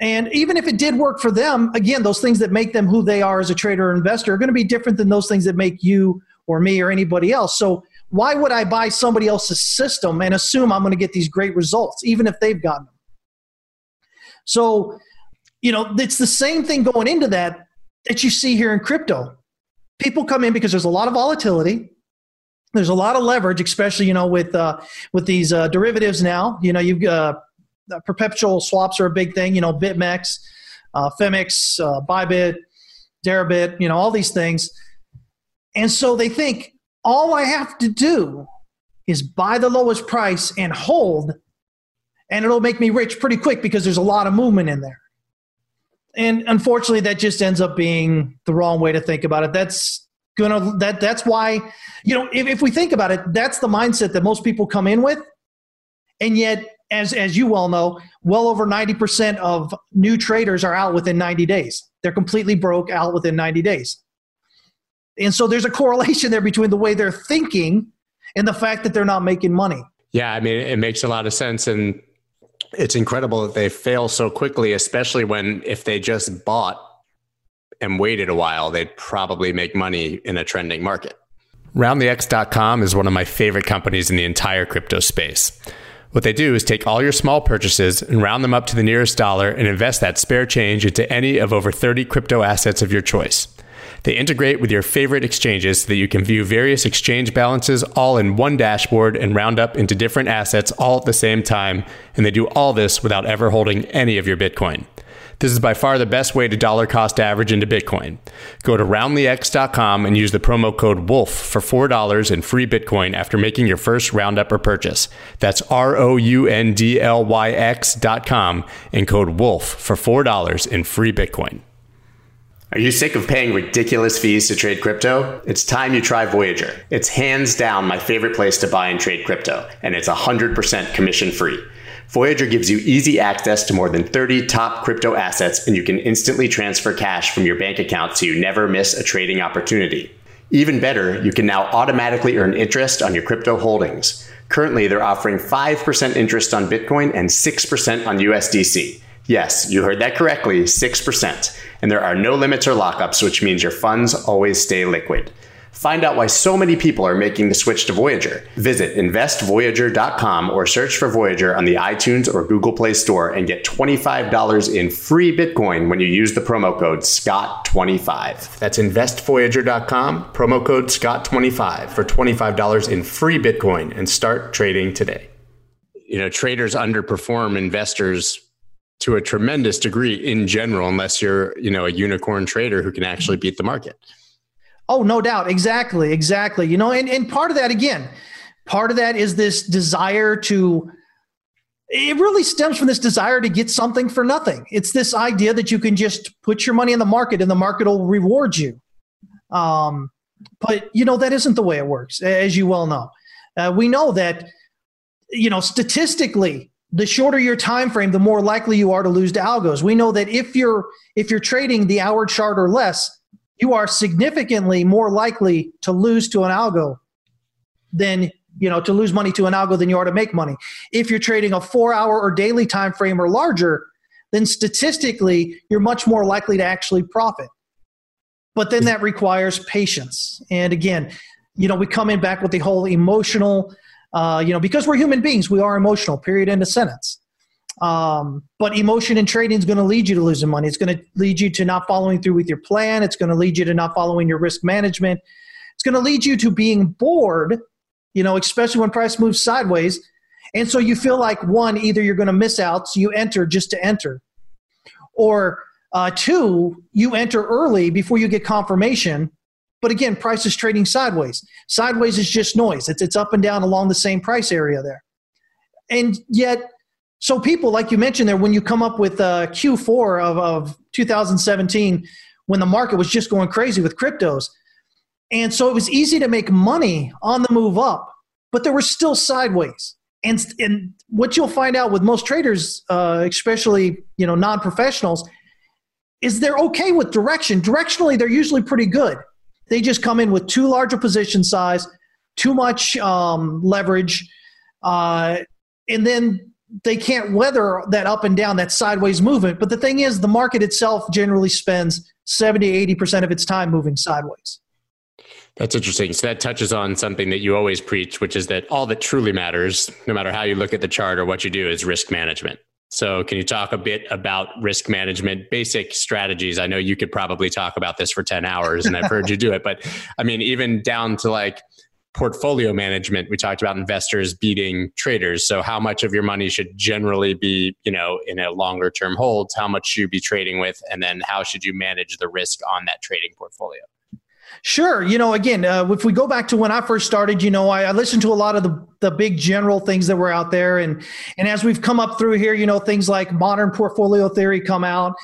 and even if it did work for them, again, those things that make them who they are as a trader or investor are going to be different than those things that make you or me or anybody else. So why would I buy somebody else's system and assume I'm going to get these great results, even if they've gotten them? So, you know, it's the same thing going into that that you see here in crypto. People come in because there's a lot of volatility. There's a lot of leverage, especially you know with uh, with these uh, derivatives now. You know, you've uh, perpetual swaps are a big thing. You know, BitMEX, uh, Phemex, uh, Bybit, Deribit, you know, all these things. And so they think all I have to do is buy the lowest price and hold, and it'll make me rich pretty quick because there's a lot of movement in there. And unfortunately, that just ends up being the wrong way to think about it. That's gonna that that's why you know if, if we think about it, that's the mindset that most people come in with, and yet as as you well know, well over 90% of new traders are out within 90 days. They're completely broke out within 90 days. And so there's a correlation there between the way they're thinking and the fact that they're not making money. Yeah, I mean it makes a lot of sense and it's incredible that they fail so quickly, especially when if they just bought and waited a while, they'd probably make money in a trending market. RoundlyX.com is one of my favorite companies in the entire crypto space. What they do is take all your small purchases and round them up to the nearest dollar and invest that spare change into any of over 30 crypto assets of your choice. They integrate with your favorite exchanges so that you can view various exchange balances all in one dashboard and round up into different assets all at the same time. And they do all this without ever holding any of your Bitcoin. This is by far the best way to dollar cost average into Bitcoin. Go to roundlyx.com and use the promo code WOLF for $4 in free Bitcoin after making your first roundup or purchase. That's R O U N D L Y X.com and code WOLF for $4 in free Bitcoin. Are you sick of paying ridiculous fees to trade crypto? It's time you try Voyager. It's hands down my favorite place to buy and trade crypto, and it's 100% commission free. Voyager gives you easy access to more than 30 top crypto assets, and you can instantly transfer cash from your bank account so you never miss a trading opportunity. Even better, you can now automatically earn interest on your crypto holdings. Currently, they're offering 5% interest on Bitcoin and 6% on USDC. Yes, you heard that correctly 6%. And there are no limits or lockups, which means your funds always stay liquid. Find out why so many people are making the switch to Voyager. Visit investvoyager.com or search for Voyager on the iTunes or Google Play Store and get $25 in free Bitcoin when you use the promo code SCOTT25. That's investvoyager.com, promo code SCOTT25 for $25 in free Bitcoin and start trading today. You know, traders underperform investors to a tremendous degree in general, unless you're, you know, a unicorn trader who can actually beat the market. Oh, no doubt. Exactly. Exactly. You know, and, and part of that, again, part of that is this desire to, it really stems from this desire to get something for nothing. It's this idea that you can just put your money in the market and the market will reward you. Um, but, you know, that isn't the way it works, as you well know. Uh, we know that, you know, statistically, the shorter your time frame the more likely you are to lose to algos. We know that if you're if you're trading the hour chart or less you are significantly more likely to lose to an algo than you know to lose money to an algo than you are to make money. If you're trading a four hour or daily time frame or larger then statistically you're much more likely to actually profit. But then that requires patience. And again you know we come in back with the whole emotional uh, you know, because we're human beings, we are emotional. Period. End of sentence. Um, but emotion in trading is going to lead you to losing money. It's going to lead you to not following through with your plan. It's going to lead you to not following your risk management. It's going to lead you to being bored. You know, especially when price moves sideways. And so you feel like one, either you're going to miss out, so you enter just to enter, or uh, two, you enter early before you get confirmation but again, price is trading sideways. Sideways is just noise. It's, it's up and down along the same price area there. And yet, so people, like you mentioned there, when you come up with uh, Q4 of, of 2017, when the market was just going crazy with cryptos. And so it was easy to make money on the move up, but there were still sideways. And, and what you'll find out with most traders, uh, especially you know non-professionals, is they're okay with direction. Directionally, they're usually pretty good they just come in with too large a position size, too much um, leverage, uh, and then they can't weather that up and down, that sideways movement. But the thing is, the market itself generally spends 70, 80% of its time moving sideways. That's interesting. So that touches on something that you always preach, which is that all that truly matters, no matter how you look at the chart or what you do, is risk management. So, can you talk a bit about risk management, basic strategies? I know you could probably talk about this for 10 hours and I've heard you do it, but I mean, even down to like portfolio management, we talked about investors beating traders. So, how much of your money should generally be, you know, in a longer term hold? How much should you be trading with? And then, how should you manage the risk on that trading portfolio? Sure. You know, again, uh, if we go back to when I first started, you know, I, I, listened to a lot of the, the big general things that were out there. And, and as we've come up through here, you know, things like modern portfolio theory come out.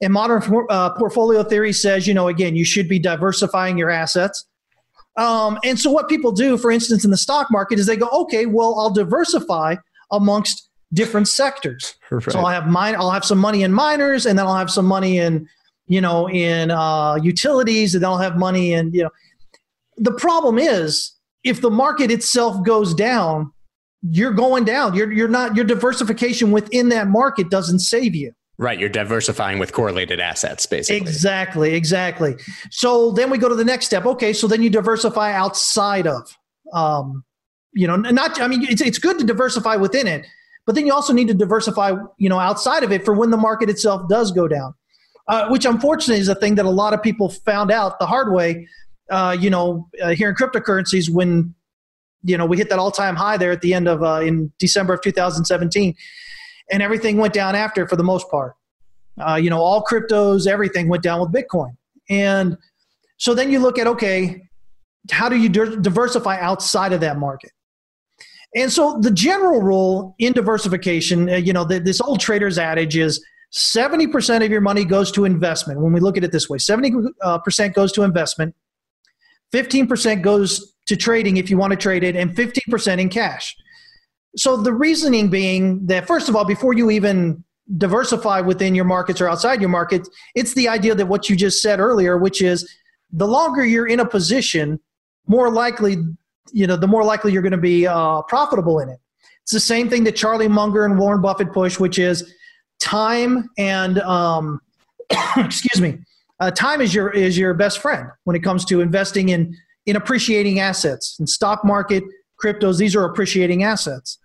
And modern uh, portfolio theory says, you know, again, you should be diversifying your assets. Um, and so what people do, for instance, in the stock market is they go, okay, well, I'll diversify amongst different sectors. Right. So I'll have mine, I'll have some money in miners and then I'll have some money in you know, in uh, utilities, and they'll have money. And you know, the problem is if the market itself goes down, you're going down. You're you're not your diversification within that market doesn't save you. Right, you're diversifying with correlated assets, basically. Exactly, exactly. So then we go to the next step. Okay, so then you diversify outside of, um, you know, not. I mean, it's it's good to diversify within it, but then you also need to diversify, you know, outside of it for when the market itself does go down uh, which unfortunately is a thing that a lot of people found out the hard way. Uh, you know, uh, here in cryptocurrencies, when you know we hit that all-time high there at the end of uh, in December of 2017, and everything went down after for the most part. Uh, you know, all cryptos, everything went down with Bitcoin, and so then you look at okay, how do you diversify outside of that market? And so the general rule in diversification, uh, you know, the, this old trader's adage is 70% of your money goes to investment. When we look at it this way, 70% uh, goes to investment, 15% goes to trading if you want to trade it, and 15% in cash. So the reasoning being that, first of all, before you even diversify within your markets or outside your markets, it's the idea that what you just said earlier, which is the longer you're in a position, more likely, you know, the more likely you're going to be uh, profitable in it. It's the same thing that Charlie Munger and Warren Buffett push, which is time and um, excuse me, uh, time is your is your best friend when it comes to investing in in appreciating assets. In stock market, cryptos, these are appreciating assets.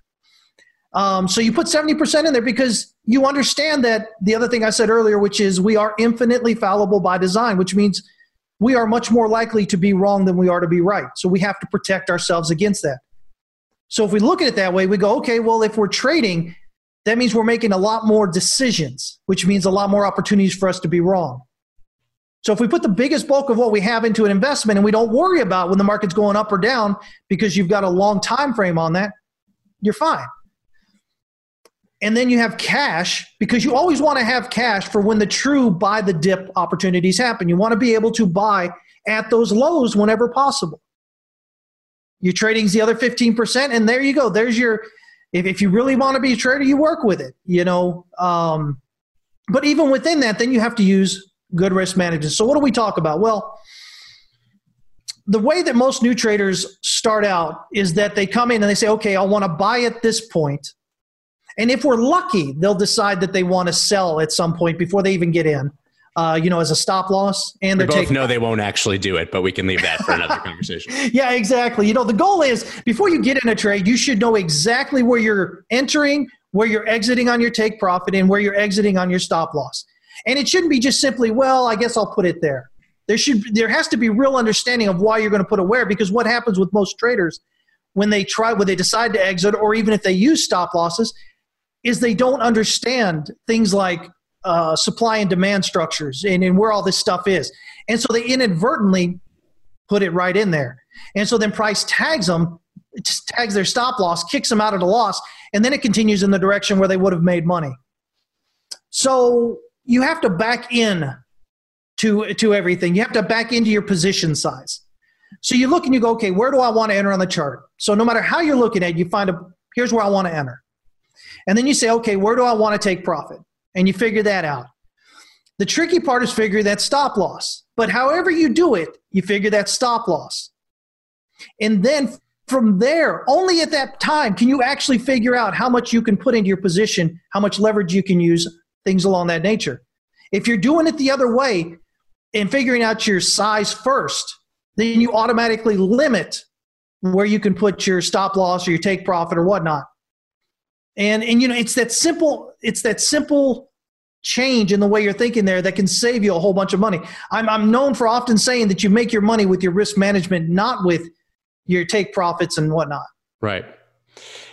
Um, so you put 70% in there because you understand that the other thing I said earlier, which is we are infinitely fallible by design, which means we are much more likely to be wrong than we are to be right. So we have to protect ourselves against that. So if we look at it that way, we go, okay, well, if we're trading, that means we're making a lot more decisions, which means a lot more opportunities for us to be wrong. So if we put the biggest bulk of what we have into an investment and we don't worry about when the market's going up or down because you've got a long time frame on that, you're fine. And then you have cash because you always want to have cash for when the true buy the dip opportunities happen. You want to be able to buy at those lows whenever possible. Your trading's the other 15%, and there you go. There's your if, if you really want to be a trader, you work with it, you know. Um, but even within that, then you have to use good risk management. So what do we talk about? Well, the way that most new traders start out is that they come in and they say, okay, I want to buy at this point. point and if we're lucky, they'll decide that they want to sell at some point before they even get in. Uh, you know, as a stop loss, and we both taking- know they won't actually do it, but we can leave that for another conversation. Yeah, exactly. You know, the goal is before you get in a trade, you should know exactly where you're entering, where you're exiting on your take profit, and where you're exiting on your stop loss. And it shouldn't be just simply, well, I guess I'll put it there. There should there has to be real understanding of why you're going to put it where, because what happens with most traders when they try when they decide to exit, or even if they use stop losses, is they don't understand things like uh, supply and demand structures and, and where all this stuff is. And so they inadvertently put it right in there. And so then price tags them, tags their stop loss, kicks them out of the loss, and then it continues in the direction where they would have made money. So you have to back in to, to everything. You have to back into your position size. So you look and you go, okay, where do I want to enter on the chart? So no matter how you're looking at it, you find a here's where I want to enter. And then you say, okay, where do I want to take profit? And you figure that out. The tricky part is figuring that stop loss. But however you do it, you figure that stop loss. And then from there, only at that time can you actually figure out how much you can put into your position, how much leverage you can use, things along that nature. If you're doing it the other way and figuring out your size first, then you automatically limit where you can put your stop loss or your take profit or whatnot. And and you know, it's that simple, it's that simple change in the way you're thinking there that can save you a whole bunch of money. I'm I'm known for often saying that you make your money with your risk management, not with your take profits and whatnot. Right.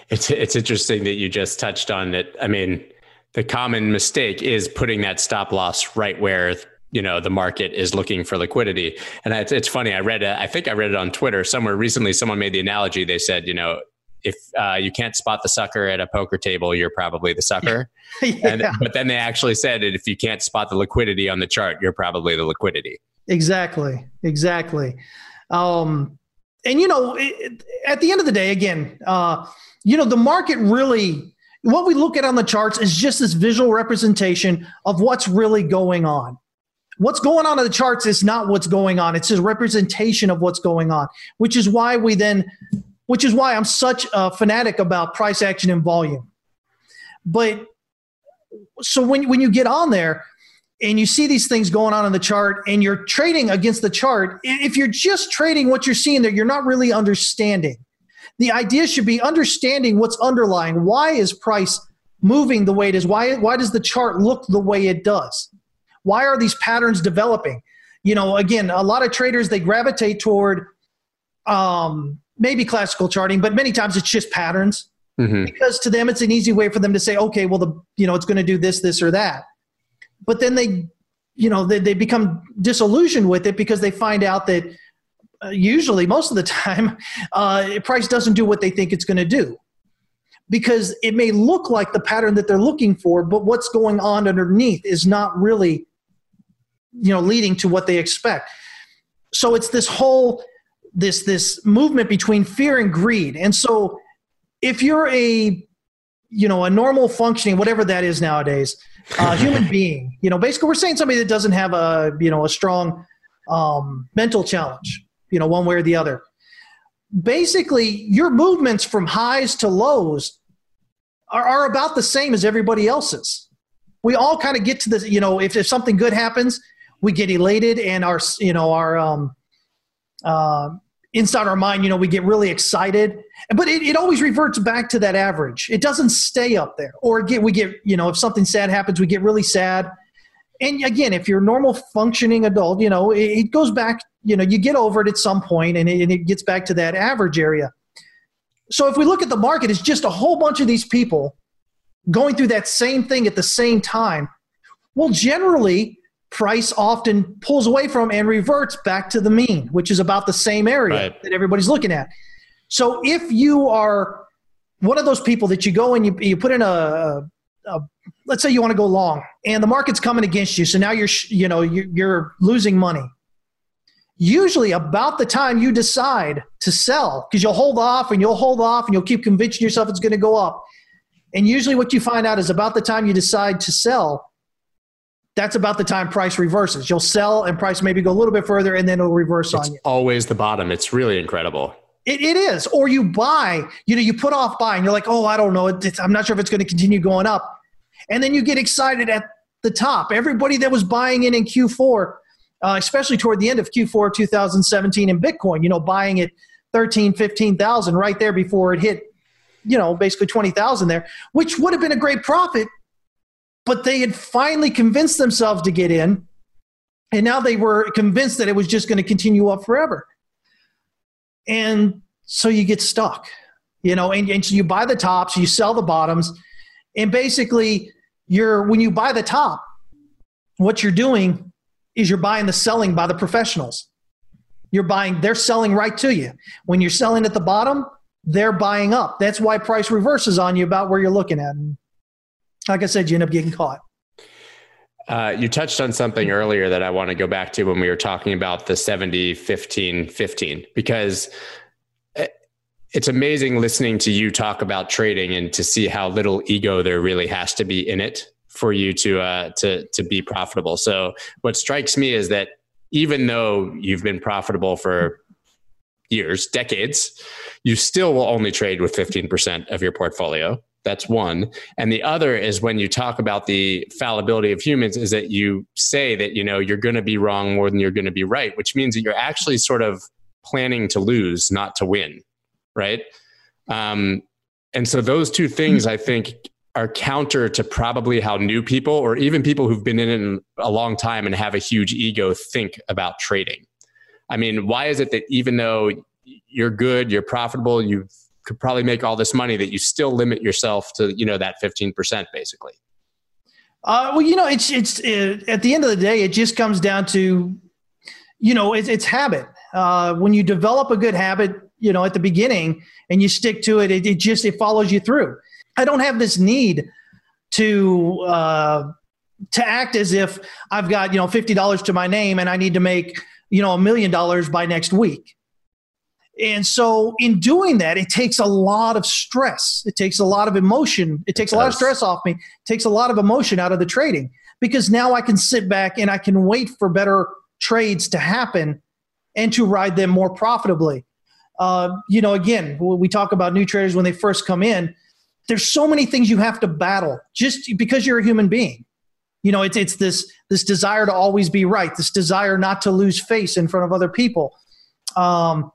It's it's interesting that you just touched on that. I mean, the common mistake is putting that stop loss right where you know the market is looking for liquidity and it's, funny i read it i think i read it on twitter somewhere recently someone made the analogy they said you know if uh, you can't spot the sucker at a poker table, you're probably the sucker. yeah. and, but then they actually said that if you can't spot the liquidity on the chart, you're probably the liquidity. Exactly. Exactly. Um, and you know, it, at the end of the day, again, uh, you know, the market really, what we look at on the charts is just this visual representation of what's really going on. What's going on in the charts is not what's going on. It's a representation of what's going on, which is why we then which is why I'm such a fanatic about price action and volume. But so when, when you get on there and you see these things going on in the chart and you're trading against the chart, if you're just trading what you're seeing there, you're not really understanding. The idea should be understanding what's underlying. Why is price moving the way it is? Why, why does the chart look the way it does? Why are these patterns developing? You know, again, a lot of traders, they gravitate toward um, maybe classical charting, but many times it's just patterns mm-hmm. because to them it's an easy way for them to say, okay, well, the you know it's going to do this, this, or that. But then they, you know, they, they become disillusioned with it because they find out that uh, usually most of the time uh, price doesn't do what they think it's going to do. because it may look like the pattern that they're looking for, but what's going on underneath is not really, you know, leading to what they expect. So it's this whole this this movement between fear and greed. And so if you're a you know a normal functioning whatever that is nowadays uh, human being you know basically we're saying somebody that doesn't have a you know a strong um, mental challenge you know one way or the other basically your movements from highs to lows are, are about the same as everybody else's we all kind of get to the you know if, if something good happens we get elated and our you know our um, uh, inside our mind, you know, we get really excited, but it, it always reverts back to that average. It doesn't stay up there. Or get, we get, you know, if something sad happens, we get really sad. And again, if you're a normal functioning adult, you know, it, it goes back, you know, you get over it at some point and it, and it gets back to that average area. So if we look at the market, it's just a whole bunch of these people going through that same thing at the same time. Well, generally, price often pulls away from and reverts back to the mean, which is about the same area right. that everybody's looking at. So if you are one of those people that you go and you, you put in a, a let's say you want to go long and the market's coming against you. So now you're, you know, you're, you're losing money. Usually about the time you decide to sell, because you'll hold off and you'll hold off and you'll keep convincing yourself it's going to go up. And usually what you find out is about the time you decide to sell, that's about the time price reverses. You'll sell and price maybe go a little bit further and then it'll reverse it's on you. It's always the bottom. It's really incredible. It, it is. Or you buy, you know, you put off buying. You're like, oh, I don't know. I'm not sure if it's going to continue going up. And then you get excited at the top. Everybody that was buying in in Q4, uh, especially toward the end of Q4 2017 in Bitcoin, you know, buying it 13, 15,000 right there before it hit, you know, basically 20,000 there, which would have been a great profit but they had finally convinced themselves to get in, and now they were convinced that it was just going to continue up forever. And so you get stuck, you know, and, and so you buy the tops, you sell the bottoms, and basically you're when you buy the top, what you're doing is you're buying the selling by the professionals. You're buying, they're selling right to you. When you're selling at the bottom, they're buying up. That's why price reverses on you about where you're looking at. And like I said, you end up getting caught. Uh, you touched on something earlier that I want to go back to when we were talking about the 70, 15, 15, because it's amazing listening to you talk about trading and to see how little ego there really has to be in it for you to uh, to to be profitable. So what strikes me is that even though you've been profitable for years, decades, you still will only trade with 15% of your portfolio. That's one. And the other is when you talk about the fallibility of humans, is that you say that, you know, you're going to be wrong more than you're going to be right, which means that you're actually sort of planning to lose, not to win. Right. Um, and so those two things, I think, are counter to probably how new people or even people who've been in it a long time and have a huge ego think about trading. I mean, why is it that even though you're good, you're profitable, you've could probably make all this money that you still limit yourself to you know that 15% basically. Uh, well you know it's it's it, at the end of the day it just comes down to you know it, it's habit. Uh, when you develop a good habit you know at the beginning and you stick to it, it, it just it follows you through. I don't have this need to uh, to act as if i've got you know $50 to my name and i need to make you know a million dollars by next week and so, in doing that, it takes a lot of stress. It takes a lot of emotion. It takes it a lot of stress off me. It takes a lot of emotion out of the trading because now I can sit back and I can wait for better trades to happen and to ride them more profitably. Uh, you know, again, we talk about new traders when they first come in. There's so many things you have to battle just because you're a human being. You know, it's it's this this desire to always be right, this desire not to lose face in front of other people. Um,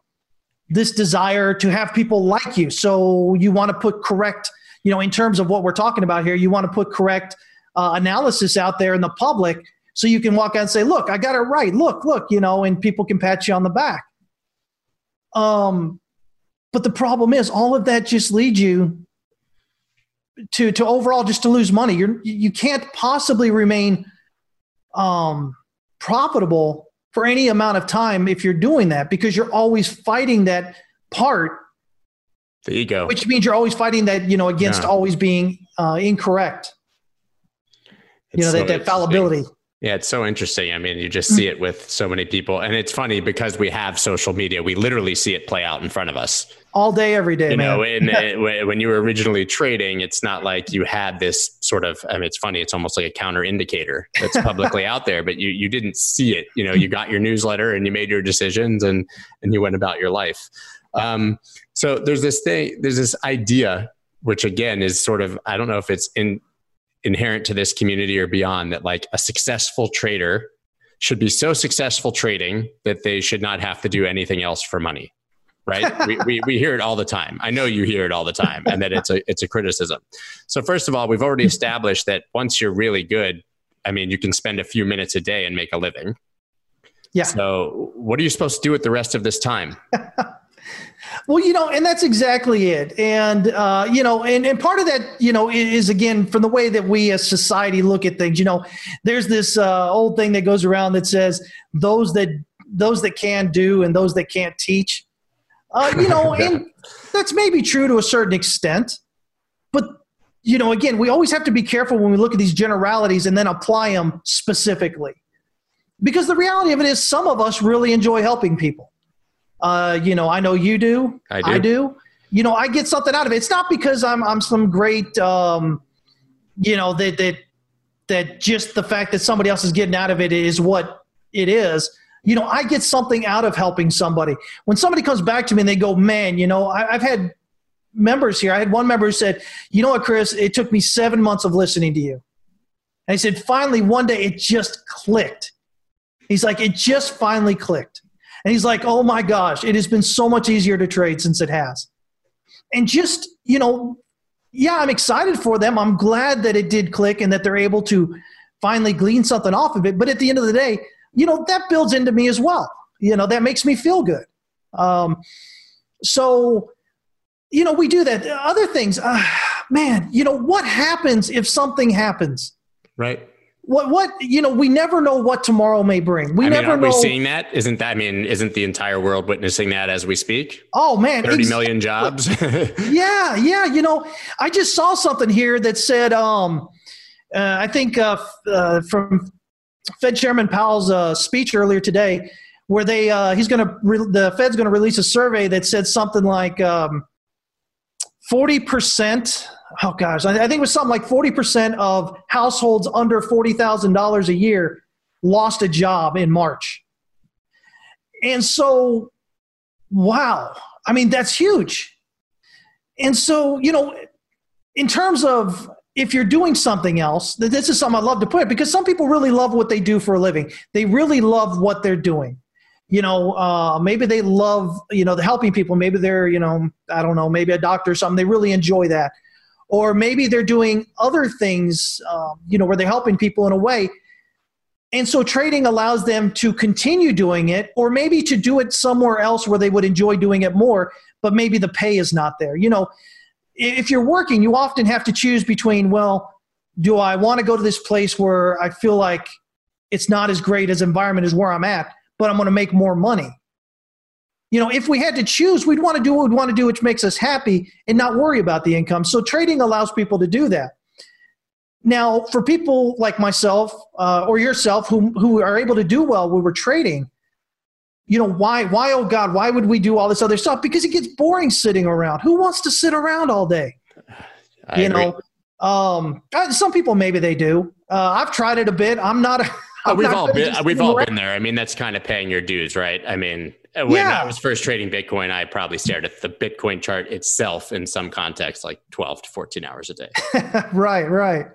this desire to have people like you. So you want to put correct, you know, in terms of what we're talking about here, you want to put correct uh, analysis out there in the public so you can walk out and say, look, I got it right. Look, look, you know, and people can pat you on the back. Um, but the problem is all of that just leads you to, to overall just to lose money. You're, you can't possibly remain um, profitable for any amount of time if you're doing that because you're always fighting that part The ego. Which means you're always fighting that, you know, against yeah. always being uh, incorrect. It's you know, so that, that fallibility. Yeah, it's so interesting. I mean, you just see it with so many people. And it's funny because we have social media, we literally see it play out in front of us. All day, every day, you man. know, and when you were originally trading, it's not like you had this sort of, I mean, it's funny, it's almost like a counter indicator that's publicly out there, but you, you didn't see it. You know, you got your newsletter and you made your decisions and, and you went about your life. Um, so there's this thing, there's this idea, which again is sort of, I don't know if it's in inherent to this community or beyond that like a successful trader should be so successful trading that they should not have to do anything else for money right we, we, we hear it all the time i know you hear it all the time and that it's a it's a criticism so first of all we've already established that once you're really good i mean you can spend a few minutes a day and make a living yeah so what are you supposed to do with the rest of this time well, you know, and that's exactly it. And, uh, you know, and, and part of that, you know, is again from the way that we as society look at things. You know, there's this uh, old thing that goes around that says those that those that can do and those that can't teach. Uh, you know, and that's maybe true to a certain extent. But, you know, again, we always have to be careful when we look at these generalities and then apply them specifically. Because the reality of it is, some of us really enjoy helping people uh, you know, I know you do. I do. I do. You know, I get something out of it. It's not because I'm I'm some great, um, you know, that that that just the fact that somebody else is getting out of it is what it is. You know, I get something out of helping somebody. When somebody comes back to me and they go, "Man, you know, I, I've had members here. I had one member who said, "You know what, Chris? It took me seven months of listening to you." And he said, "Finally, one day, it just clicked." He's like, "It just finally clicked." And he's like, oh my gosh, it has been so much easier to trade since it has. And just, you know, yeah, I'm excited for them. I'm glad that it did click and that they're able to finally glean something off of it. But at the end of the day, you know, that builds into me as well. You know, that makes me feel good. Um, so, you know, we do that. Other things, uh, man, you know, what happens if something happens? Right what what you know we never know what tomorrow may bring we I never mean, know we seeing that isn't that i mean isn't the entire world witnessing that as we speak oh man thirty exactly. million jobs yeah yeah you know i just saw something here that said um uh, i think uh, uh, from fed chairman powell's uh, speech earlier today where they uh, he's going to re- the fed's going to release a survey that said something like um, 40% oh gosh, I think it was something like 40% of households under $40,000 a year lost a job in March. And so, wow, I mean, that's huge. And so, you know, in terms of if you're doing something else, this is something I love to put because some people really love what they do for a living. They really love what they're doing. You know, uh, maybe they love, you know, the helping people. Maybe they're, you know, I don't know, maybe a doctor or something. They really enjoy that or maybe they're doing other things, um, you know, where they're helping people in a way. And so trading allows them to continue doing it, or maybe to do it somewhere else where they would enjoy doing it more, but maybe the pay is not there. You know, if you're working, you often have to choose between, well, do I want to go to this place where I feel like it's not as great as environment as where I'm at, but I'm going to make more money? you know, if we had to choose, we'd want to do what we'd want to do, which makes us happy and not worry about the income. So trading allows people to do that. Now, for people like myself uh, or yourself who, who are able to do well when we're trading, you know, why, why, oh God, why would we do all this other stuff? Because it gets boring sitting around. Who wants to sit around all day? I you agree. know, um, uh, some people maybe they do. Uh, I've tried it a bit. I'm not. A, I'm we've not all been. We've all around. been there. I mean, that's kind of paying your dues, right? I mean, uh, when yeah. I was first trading Bitcoin, I probably stared at the Bitcoin chart itself in some context, like 12 to 14 hours a day. right, right.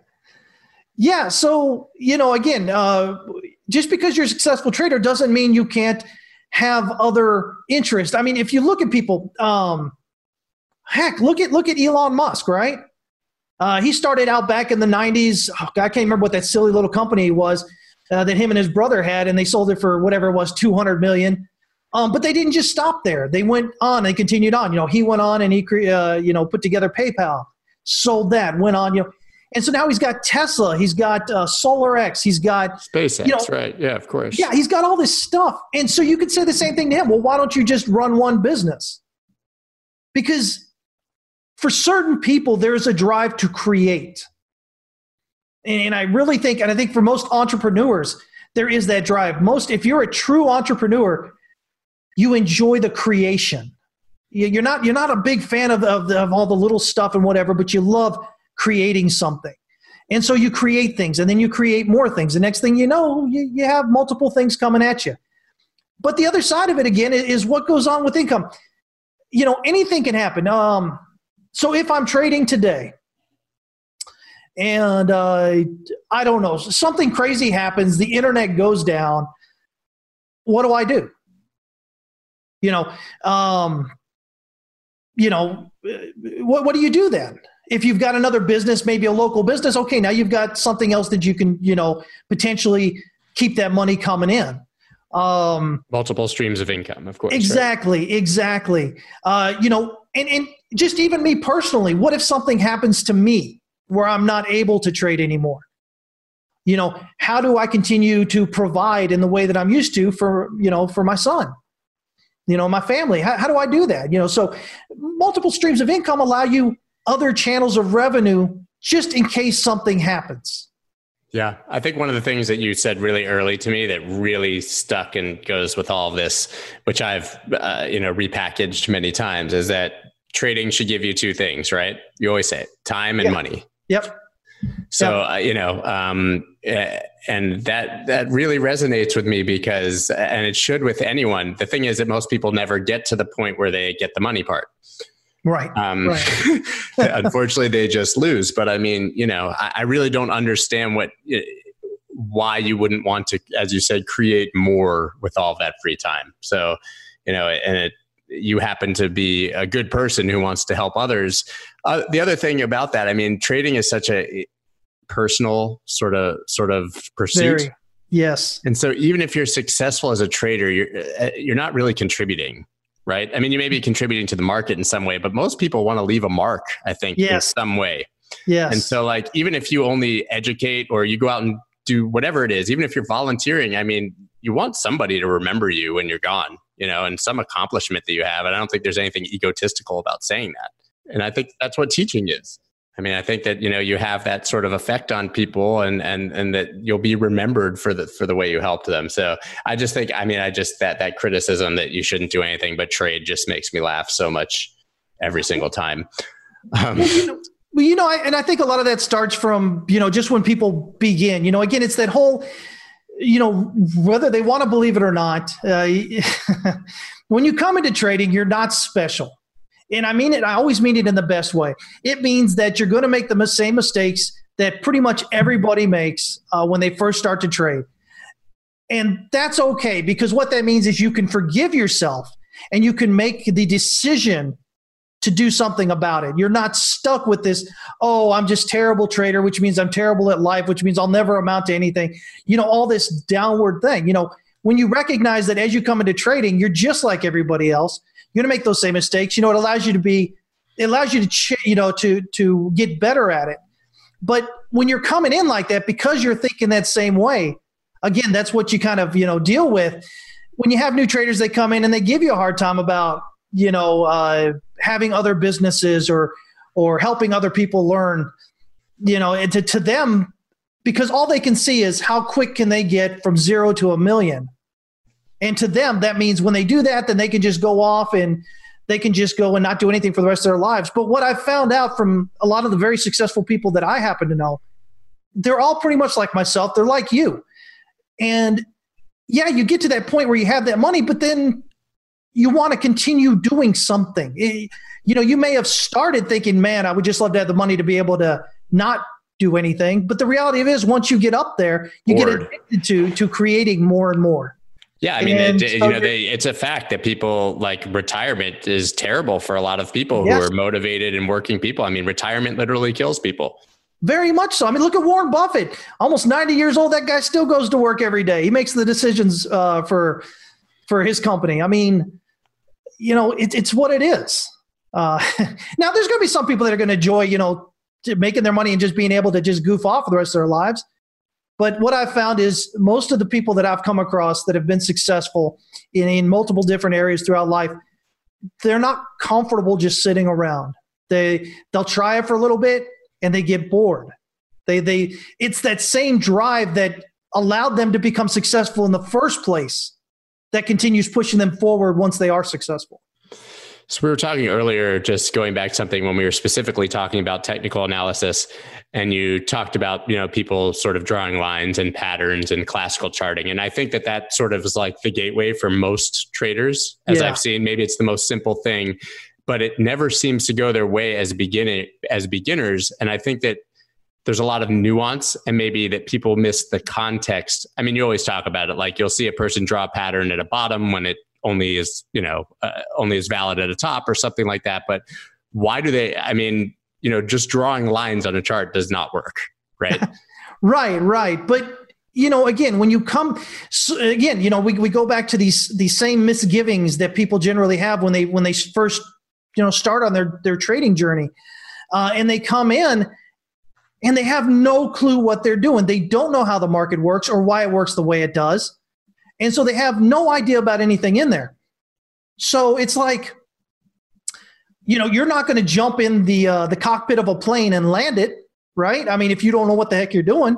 Yeah. So, you know, again, uh, just because you're a successful trader doesn't mean you can't have other interest. I mean, if you look at people, um, heck, look at look at Elon Musk, right? Uh, he started out back in the 90s. Oh, I can't remember what that silly little company was uh, that him and his brother had, and they sold it for whatever it was, 200 million. Um, but they didn't just stop there. They went on. They continued on. You know, he went on and he, uh, you know, put together PayPal, sold that, went on. You know, and so now he's got Tesla. He's got uh, SolarX. He's got SpaceX. You know, right? Yeah, of course. Yeah, he's got all this stuff. And so you could say the same thing to him. Well, why don't you just run one business? Because for certain people, there's a drive to create. And I really think, and I think for most entrepreneurs, there is that drive. Most, if you're a true entrepreneur, you enjoy the creation. You're not, you're not a big fan of, of, of all the little stuff and whatever, but you love creating something. And so you create things and then you create more things. The next thing you know, you, you have multiple things coming at you. But the other side of it again is what goes on with income. You know, anything can happen. Um, so if I'm trading today and uh, I don't know, something crazy happens, the internet goes down, what do I do? You know, um, you know, what, what do you do then? If you've got another business, maybe a local business, okay, now you've got something else that you can, you know, potentially keep that money coming in. Um, Multiple streams of income, of course. Exactly, right? exactly. Uh, you know, and, and just even me personally, what if something happens to me where I'm not able to trade anymore? You know, how do I continue to provide in the way that I'm used to for, you know, for my son? You know, my family. How, how do I do that? You know, so multiple streams of income allow you other channels of revenue just in case something happens. Yeah, I think one of the things that you said really early to me that really stuck and goes with all of this, which I've uh, you know repackaged many times, is that trading should give you two things, right? You always say it, time and money. Yep. So yep. Uh, you know, um, and that that really resonates with me because, and it should with anyone. The thing is that most people never get to the point where they get the money part. Right. Um, right. unfortunately, they just lose. But I mean, you know, I, I really don't understand what why you wouldn't want to, as you said, create more with all that free time. So, you know, and it you happen to be a good person who wants to help others. Uh, the other thing about that, I mean, trading is such a personal sort of sort of pursuit. Very. Yes. And so even if you're successful as a trader, you're uh, you're not really contributing, right? I mean, you may be contributing to the market in some way, but most people want to leave a mark, I think, yes. in some way. Yes. And so like even if you only educate or you go out and do whatever it is, even if you're volunteering, I mean, you want somebody to remember you when you're gone you know, and some accomplishment that you have. And I don't think there's anything egotistical about saying that. And I think that's what teaching is. I mean, I think that you know you have that sort of effect on people, and and and that you'll be remembered for the for the way you helped them. So I just think, I mean, I just that that criticism that you shouldn't do anything but trade just makes me laugh so much every single time. Um, well, you know, I, and I think a lot of that starts from you know just when people begin. You know, again, it's that whole you know, whether they want to believe it or not, uh, when you come into trading, you're not special. And I mean it, I always mean it in the best way. It means that you're going to make the same mistakes that pretty much everybody makes uh, when they first start to trade. And that's okay because what that means is you can forgive yourself and you can make the decision to do something about it. You're not stuck with this, oh, I'm just terrible trader, which means I'm terrible at life, which means I'll never amount to anything. You know, all this downward thing. You know, when you recognize that as you come into trading, you're just like everybody else. You're going to make those same mistakes. You know, it allows you to be, it allows you to, you know, to to get better at it. But when you're coming in like that, because you're thinking that same way, again, that's what you kind of you know deal with. When you have new traders, they come in and they give you a hard time about you know uh, having other businesses or or helping other people learn you know to, to them because all they can see is how quick can they get from zero to a million and to them that means when they do that then they can just go off and they can just go and not do anything for the rest of their lives but what i've found out from a lot of the very successful people that i happen to know they're all pretty much like myself they're like you and yeah you get to that point where you have that money but then you want to continue doing something. It, you know, you may have started thinking, man, I would just love to have the money to be able to not do anything. But the reality of it is once you get up there, you Bored. get addicted to to creating more and more. Yeah, I mean, it, so you know, they, it's a fact that people like retirement is terrible for a lot of people yes. who are motivated and working people. I mean, retirement literally kills people. Very much so. I mean, look at Warren Buffett, almost 90 years old. That guy still goes to work every day. He makes the decisions uh, for for his company. I mean, you know, it, it's what it is. Uh, now, there's going to be some people that are going to enjoy, you know, making their money and just being able to just goof off for the rest of their lives. But what I've found is most of the people that I've come across that have been successful in, in multiple different areas throughout life, they're not comfortable just sitting around. They they'll try it for a little bit and they get bored. They they it's that same drive that allowed them to become successful in the first place that continues pushing them forward once they are successful. So we were talking earlier, just going back to something when we were specifically talking about technical analysis, and you talked about you know people sort of drawing lines and patterns and classical charting, and I think that that sort of is like the gateway for most traders, as yeah. I've seen. Maybe it's the most simple thing, but it never seems to go their way as beginning as beginners, and I think that there's a lot of nuance and maybe that people miss the context. I mean, you always talk about it like you'll see a person draw a pattern at a bottom when it only is you know uh, only is valid at a top or something like that. But why do they i mean you know just drawing lines on a chart does not work right? Right right. But you know again when you come so again you know we, we go back to these these same misgivings that people generally have when they when they first you know start on their their trading journey. Uh, and they come in and they have no clue what they're doing. They don't know how the market works or why it works the way it does and so they have no idea about anything in there. So it's like, you know, you're not going to jump in the uh, the cockpit of a plane and land it, right? I mean, if you don't know what the heck you're doing,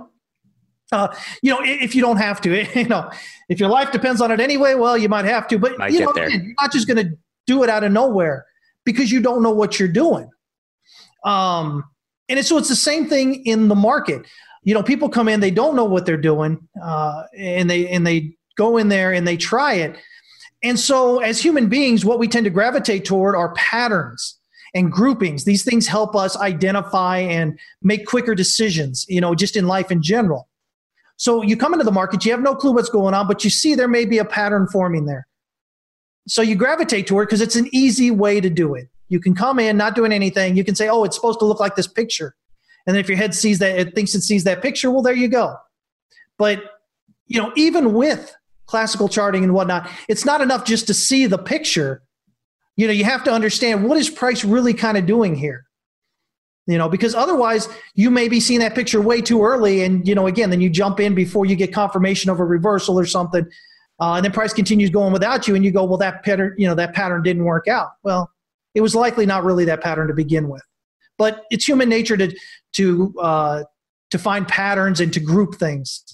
uh, you know, if you don't have to, you know, if your life depends on it anyway, well, you might have to. But might you know, again, you're not just going to do it out of nowhere because you don't know what you're doing. Um, and it's, so it's the same thing in the market. You know, people come in, they don't know what they're doing, uh, and they and they go in there and they try it. And so, as human beings, what we tend to gravitate toward are patterns and groupings. These things help us identify and make quicker decisions, you know, just in life in general. So, you come into the market, you have no clue what's going on, but you see there may be a pattern forming there. So, you gravitate toward it because it's an easy way to do it. You can come in not doing anything. You can say, oh, it's supposed to look like this picture. And then if your head sees that, it thinks it sees that picture, well, there you go. But, you know, even with classical charting and whatnot, it's not enough just to see the picture. You know, you have to understand what is price really kind of doing here. You know, because otherwise you may be seeing that picture way too early, and you know, again, then you jump in before you get confirmation of a reversal or something, uh, and then price continues going without you, and you go, well, that pattern, you know, that pattern didn't work out. Well, it was likely not really that pattern to begin with, but it's human nature to to uh, to find patterns and to group things.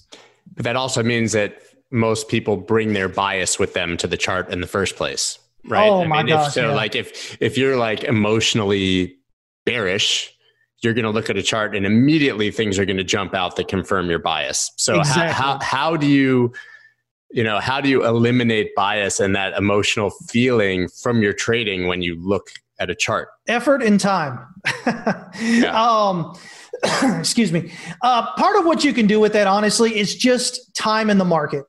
But that also means that most people bring their bias with them to the chart in the first place right oh my I mean, gosh, so yeah. like if if you're like emotionally bearish you're going to look at a chart and immediately things are going to jump out that confirm your bias so exactly. how, how how do you you know how do you eliminate bias and that emotional feeling from your trading when you look at a chart effort and time yeah. um excuse me uh, part of what you can do with that honestly is just time in the market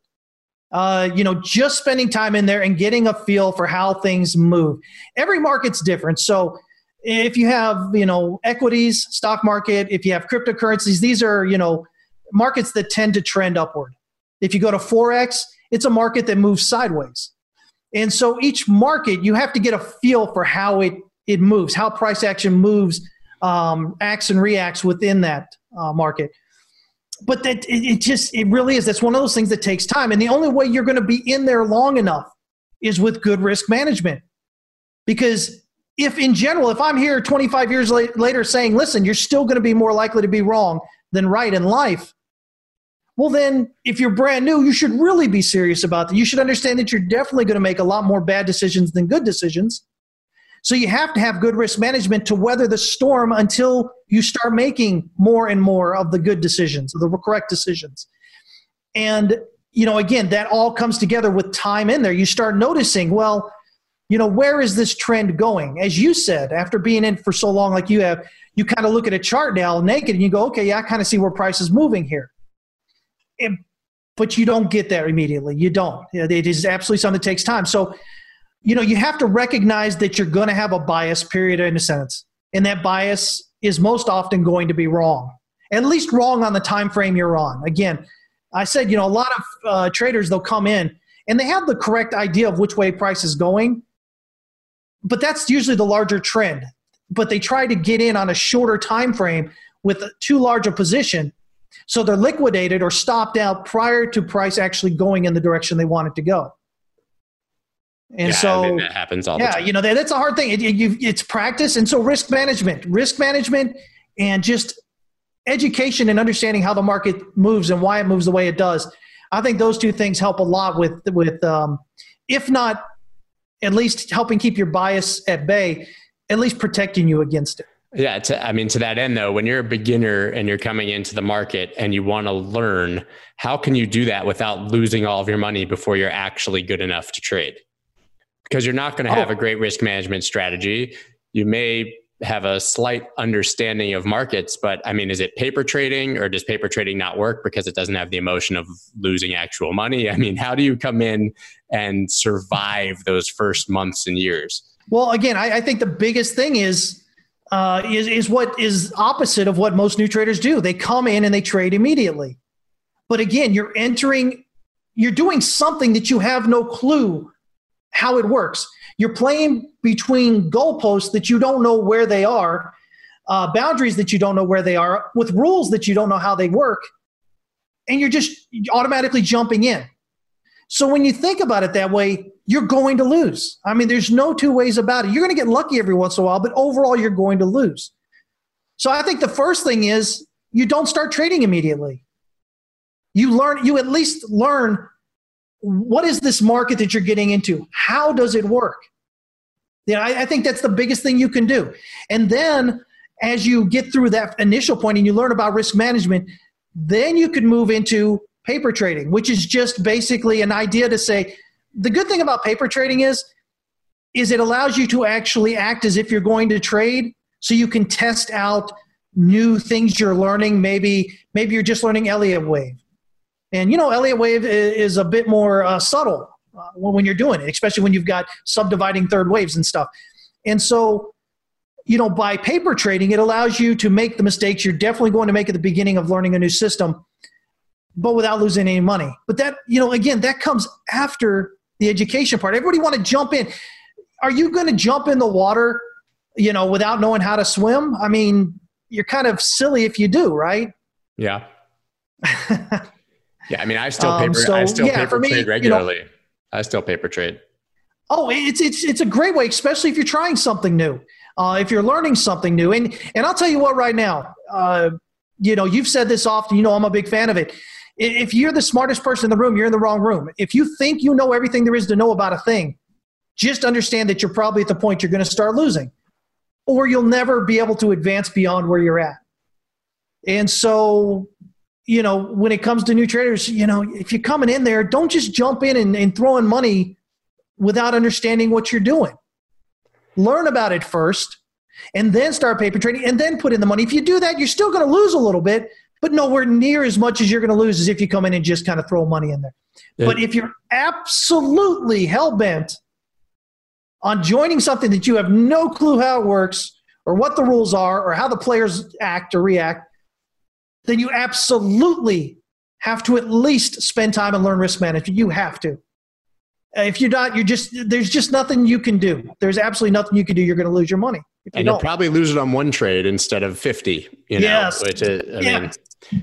uh, you know, just spending time in there and getting a feel for how things move. Every market's different. So if you have, you know, equities, stock market, if you have cryptocurrencies, these are, you know, markets that tend to trend upward. If you go to Forex, it's a market that moves sideways. And so each market, you have to get a feel for how it, it moves, how price action moves, um, acts and reacts within that uh, market but that it, it just it really is that's one of those things that takes time and the only way you're going to be in there long enough is with good risk management. Because if in general if i'm here 25 years later saying listen you're still going to be more likely to be wrong than right in life well then if you're brand new you should really be serious about that. You should understand that you're definitely going to make a lot more bad decisions than good decisions so you have to have good risk management to weather the storm until you start making more and more of the good decisions, the correct decisions. And you know, again, that all comes together with time in there. You start noticing, well, you know, where is this trend going? As you said, after being in for so long, like you have, you kind of look at a chart now naked and you go, okay, yeah, I kind of see where price is moving here. And, but you don't get there immediately. You don't. It is absolutely something that takes time. So you know, you have to recognize that you're going to have a bias period in a sense. And that bias is most often going to be wrong, at least wrong on the time frame you're on. Again, I said, you know, a lot of uh, traders, they'll come in and they have the correct idea of which way price is going, but that's usually the larger trend. But they try to get in on a shorter time frame with too large a position. So they're liquidated or stopped out prior to price actually going in the direction they want it to go. And yeah, so I mean, that happens all yeah, the time. you know, that, that's a hard thing. It, it, it's practice. And so risk management, risk management and just education and understanding how the market moves and why it moves the way it does. I think those two things help a lot with, with um, if not at least helping keep your bias at bay, at least protecting you against it. Yeah, to, I mean, to that end, though, when you're a beginner and you're coming into the market and you want to learn, how can you do that without losing all of your money before you're actually good enough to trade? Because you're not going to have oh. a great risk management strategy. You may have a slight understanding of markets, but I mean, is it paper trading or does paper trading not work because it doesn't have the emotion of losing actual money? I mean, how do you come in and survive those first months and years? Well, again, I, I think the biggest thing is uh, is is what is opposite of what most new traders do. They come in and they trade immediately, but again, you're entering, you're doing something that you have no clue how it works. You're playing between goalposts that you don't know where they are, uh, boundaries that you don't know where they are, with rules that you don't know how they work, and you're just automatically jumping in. So when you think about it that way, you're going to lose. I mean, there's no two ways about it. You're going to get lucky every once in a while, but overall, you're going to lose. So I think the first thing is you don't start trading immediately. You learn, you at least learn what is this market that you're getting into? How does it work? Yeah, I, I think that's the biggest thing you can do. And then as you get through that initial point and you learn about risk management, then you can move into paper trading, which is just basically an idea to say the good thing about paper trading is is it allows you to actually act as if you're going to trade so you can test out new things you're learning maybe maybe you're just learning elliott wave and you know elliott wave is a bit more uh, subtle uh, when you're doing it especially when you've got subdividing third waves and stuff and so you know by paper trading it allows you to make the mistakes you're definitely going to make at the beginning of learning a new system but without losing any money. But that, you know, again, that comes after the education part. Everybody want to jump in. Are you going to jump in the water, you know, without knowing how to swim? I mean, you're kind of silly if you do, right? Yeah. yeah. I mean, I still um, paper, um, so, I still yeah, paper me, trade regularly. You know, I still paper trade. Oh, it's, it's, it's a great way, especially if you're trying something new. Uh, if you're learning something new. And, and I'll tell you what, right now, uh, you know, you've said this often, you know, I'm a big fan of it if you're the smartest person in the room, you're in the wrong room. If you think you know everything there is to know about a thing, just understand that you're probably at the point you're going to start losing, or you'll never be able to advance beyond where you're at. And so, you know, when it comes to new traders, you know, if you're coming in there, don't just jump in and, and throwing money without understanding what you're doing. Learn about it first and then start paper trading and then put in the money. If you do that, you're still going to lose a little bit, but nowhere near as much as you're going to lose as if you come in and just kind of throw money in there. Yeah. But if you're absolutely hell bent on joining something that you have no clue how it works or what the rules are or how the players act or react, then you absolutely have to at least spend time and learn risk management. You have to. If you're not, you're just there's just nothing you can do. There's absolutely nothing you can do. You're going to lose your money. You and don't. you'll probably lose it on one trade instead of fifty. You know, yes. which is, I yeah. mean,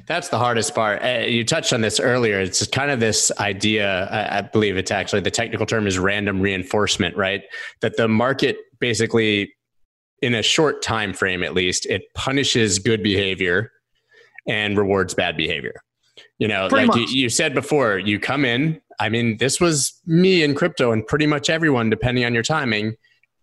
that's the hardest part. Uh, you touched on this earlier. It's kind of this idea. I believe it's actually the technical term is random reinforcement, right? That the market basically, in a short time frame at least, it punishes good behavior and rewards bad behavior. You know, pretty like you, you said before, you come in. I mean, this was me in crypto and pretty much everyone, depending on your timing.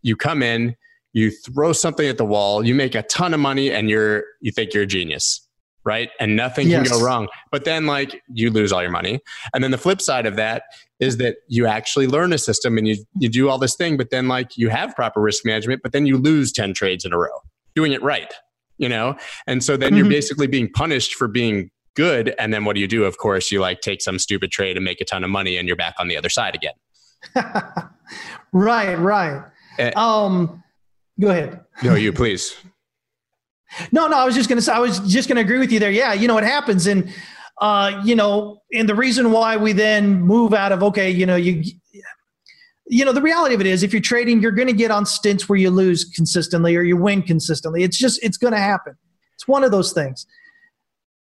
You come in, you throw something at the wall, you make a ton of money, and you're you think you're a genius right? And nothing yes. can go wrong. But then, like, you lose all your money. And then the flip side of that is that you actually learn a system and you, you do all this thing, but then, like, you have proper risk management, but then you lose 10 trades in a row doing it right, you know? And so then mm-hmm. you're basically being punished for being good. And then what do you do? Of course, you like take some stupid trade and make a ton of money and you're back on the other side again. right, right. Uh, um, go ahead. No, you please. No, no, I was just going to say, I was just going to agree with you there. Yeah, you know, it happens. And, uh, you know, and the reason why we then move out of, okay, you know, you, you know, the reality of it is if you're trading, you're going to get on stints where you lose consistently or you win consistently. It's just, it's going to happen. It's one of those things.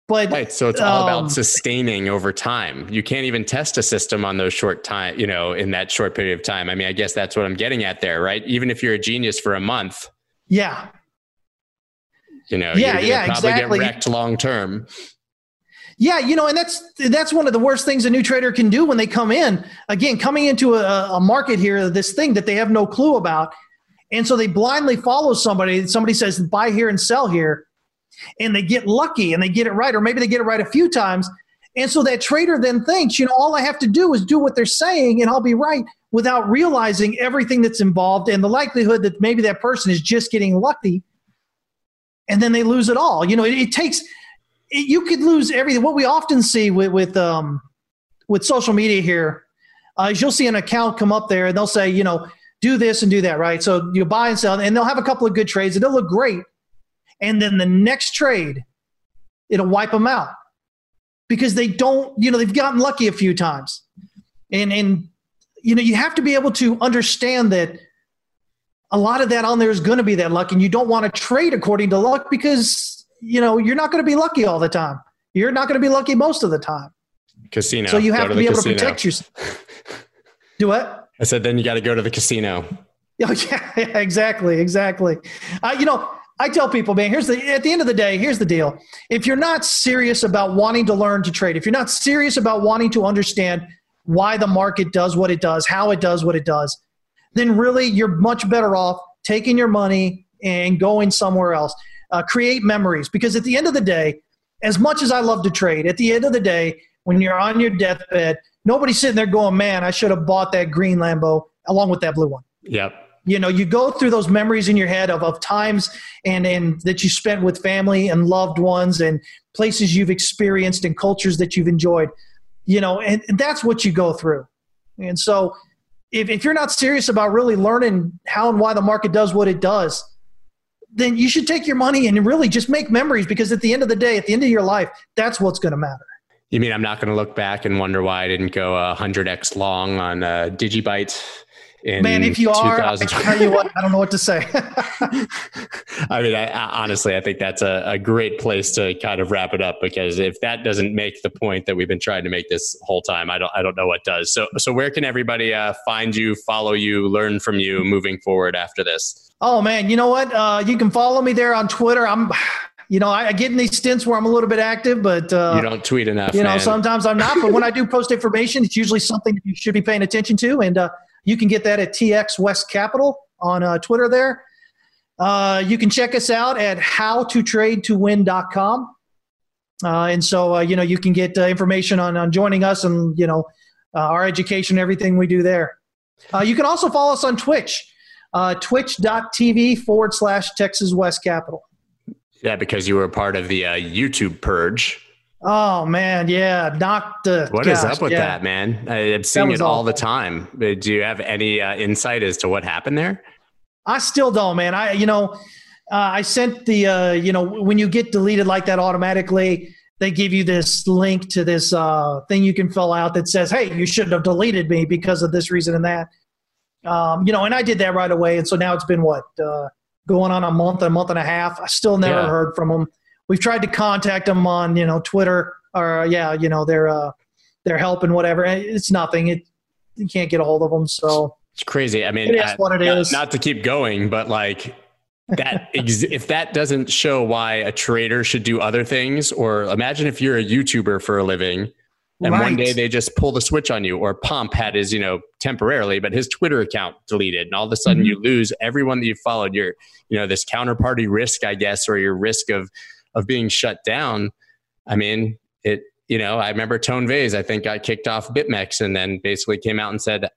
But right, so it's all um, about sustaining over time. You can't even test a system on those short time, you know, in that short period of time. I mean, I guess that's what I'm getting at there, right? Even if you're a genius for a month. Yeah. You know, yeah, yeah, probably exactly. get wrecked long term. Yeah, you know, and that's that's one of the worst things a new trader can do when they come in. Again, coming into a, a market here, this thing that they have no clue about, and so they blindly follow somebody. Somebody says buy here and sell here, and they get lucky and they get it right, or maybe they get it right a few times. And so that trader then thinks, you know, all I have to do is do what they're saying and I'll be right without realizing everything that's involved and the likelihood that maybe that person is just getting lucky and then they lose it all. You know, it, it takes, it, you could lose everything. What we often see with, with, um, with social media here uh, is you'll see an account come up there and they'll say, you know, do this and do that, right? So you buy and sell, and they'll have a couple of good trades and they'll look great and then the next trade it'll wipe them out because they don't you know they've gotten lucky a few times and and you know you have to be able to understand that a lot of that on there is going to be that luck and you don't want to trade according to luck because you know you're not going to be lucky all the time you're not going to be lucky most of the time casino so you have to, to be able casino. to protect yourself do what i said then you got to go to the casino oh, yeah, yeah exactly exactly uh, you know I tell people, man, here's the at the end of the day, here's the deal. If you're not serious about wanting to learn to trade, if you're not serious about wanting to understand why the market does what it does, how it does what it does, then really you're much better off taking your money and going somewhere else. Uh, create memories. Because at the end of the day, as much as I love to trade, at the end of the day, when you're on your deathbed, nobody's sitting there going, "Man, I should have bought that green Lambo along with that blue one." Yep. You know you go through those memories in your head of, of times and and that you spent with family and loved ones and places you've experienced and cultures that you've enjoyed. You know and, and that's what you go through. And so if, if you're not serious about really learning how and why the market does what it does then you should take your money and really just make memories because at the end of the day at the end of your life that's what's going to matter. You mean i'm not going to look back and wonder why i didn't go 100x long on uh, digibyte Man, if you are, I tell you what, I don't know what to say. I mean, I, I, honestly, I think that's a, a, great place to kind of wrap it up because if that doesn't make the point that we've been trying to make this whole time, I don't, I don't know what does. So, so where can everybody uh, find you, follow you, learn from you moving forward after this? Oh man, you know what? Uh, you can follow me there on Twitter. I'm, you know, I, I, get in these stints where I'm a little bit active, but uh, you don't tweet enough. You know, man. sometimes I'm not. But when I do post information, it's usually something that you should be paying attention to, and uh, you can get that at TX West Capital on uh, Twitter there. Uh, you can check us out at howtotradetowin.com. Uh, and so, uh, you know, you can get uh, information on, on joining us and, you know, uh, our education, everything we do there. Uh, you can also follow us on Twitch, twitch.tv forward slash Texas West Capital. Yeah, because you were part of the YouTube purge. Oh man, yeah, knocked the. What gosh, is up with yeah. that, man? I'm seeing it all awful. the time. Uh, do you have any uh, insight as to what happened there? I still don't, man. I, you know, uh, I sent the, uh, you know, when you get deleted like that automatically, they give you this link to this uh, thing you can fill out that says, "Hey, you shouldn't have deleted me because of this reason and that." Um, you know, and I did that right away, and so now it's been what uh, going on a month, a month and a half. I still never yeah. heard from them we've tried to contact them on you know Twitter or yeah you know their uh, their help and whatever. It's nothing. It you can't get a hold of them. So it's crazy. I mean, it is what it not, is. Not to keep going, but like that ex- if that doesn't show why a trader should do other things or imagine if you're a youtuber for a living and right. one day they just pull the switch on you or Pomp had his you know temporarily but his twitter account deleted and all of a sudden mm-hmm. you lose everyone that you followed your you know this counterparty risk i guess or your risk of of being shut down, I mean, it, you know, I remember Tone Vays, I think got kicked off BitMEX and then basically came out and said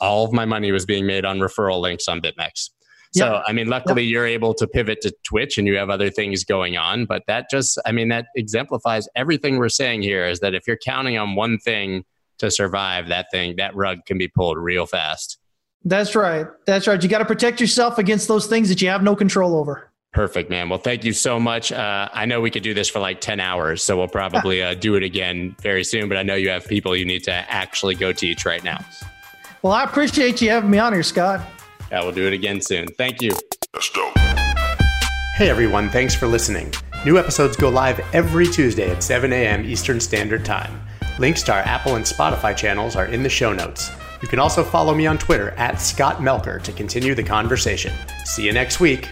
all of my money was being made on referral links on BitMEX. So, yep. I mean, luckily yep. you're able to pivot to Twitch and you have other things going on. But that just, I mean, that exemplifies everything we're saying here is that if you're counting on one thing to survive, that thing, that rug can be pulled real fast. That's right. That's right. You got to protect yourself against those things that you have no control over. Perfect, man. Well, thank you so much. Uh, I know we could do this for like 10 hours, so we'll probably uh, do it again very soon, but I know you have people you need to actually go teach right now. Well, I appreciate you having me on here, Scott. Yeah, we'll do it again soon. Thank you. Let's go. Hey, everyone. Thanks for listening. New episodes go live every Tuesday at 7 a.m. Eastern Standard Time. Links to our Apple and Spotify channels are in the show notes. You can also follow me on Twitter at Scott Melker to continue the conversation. See you next week.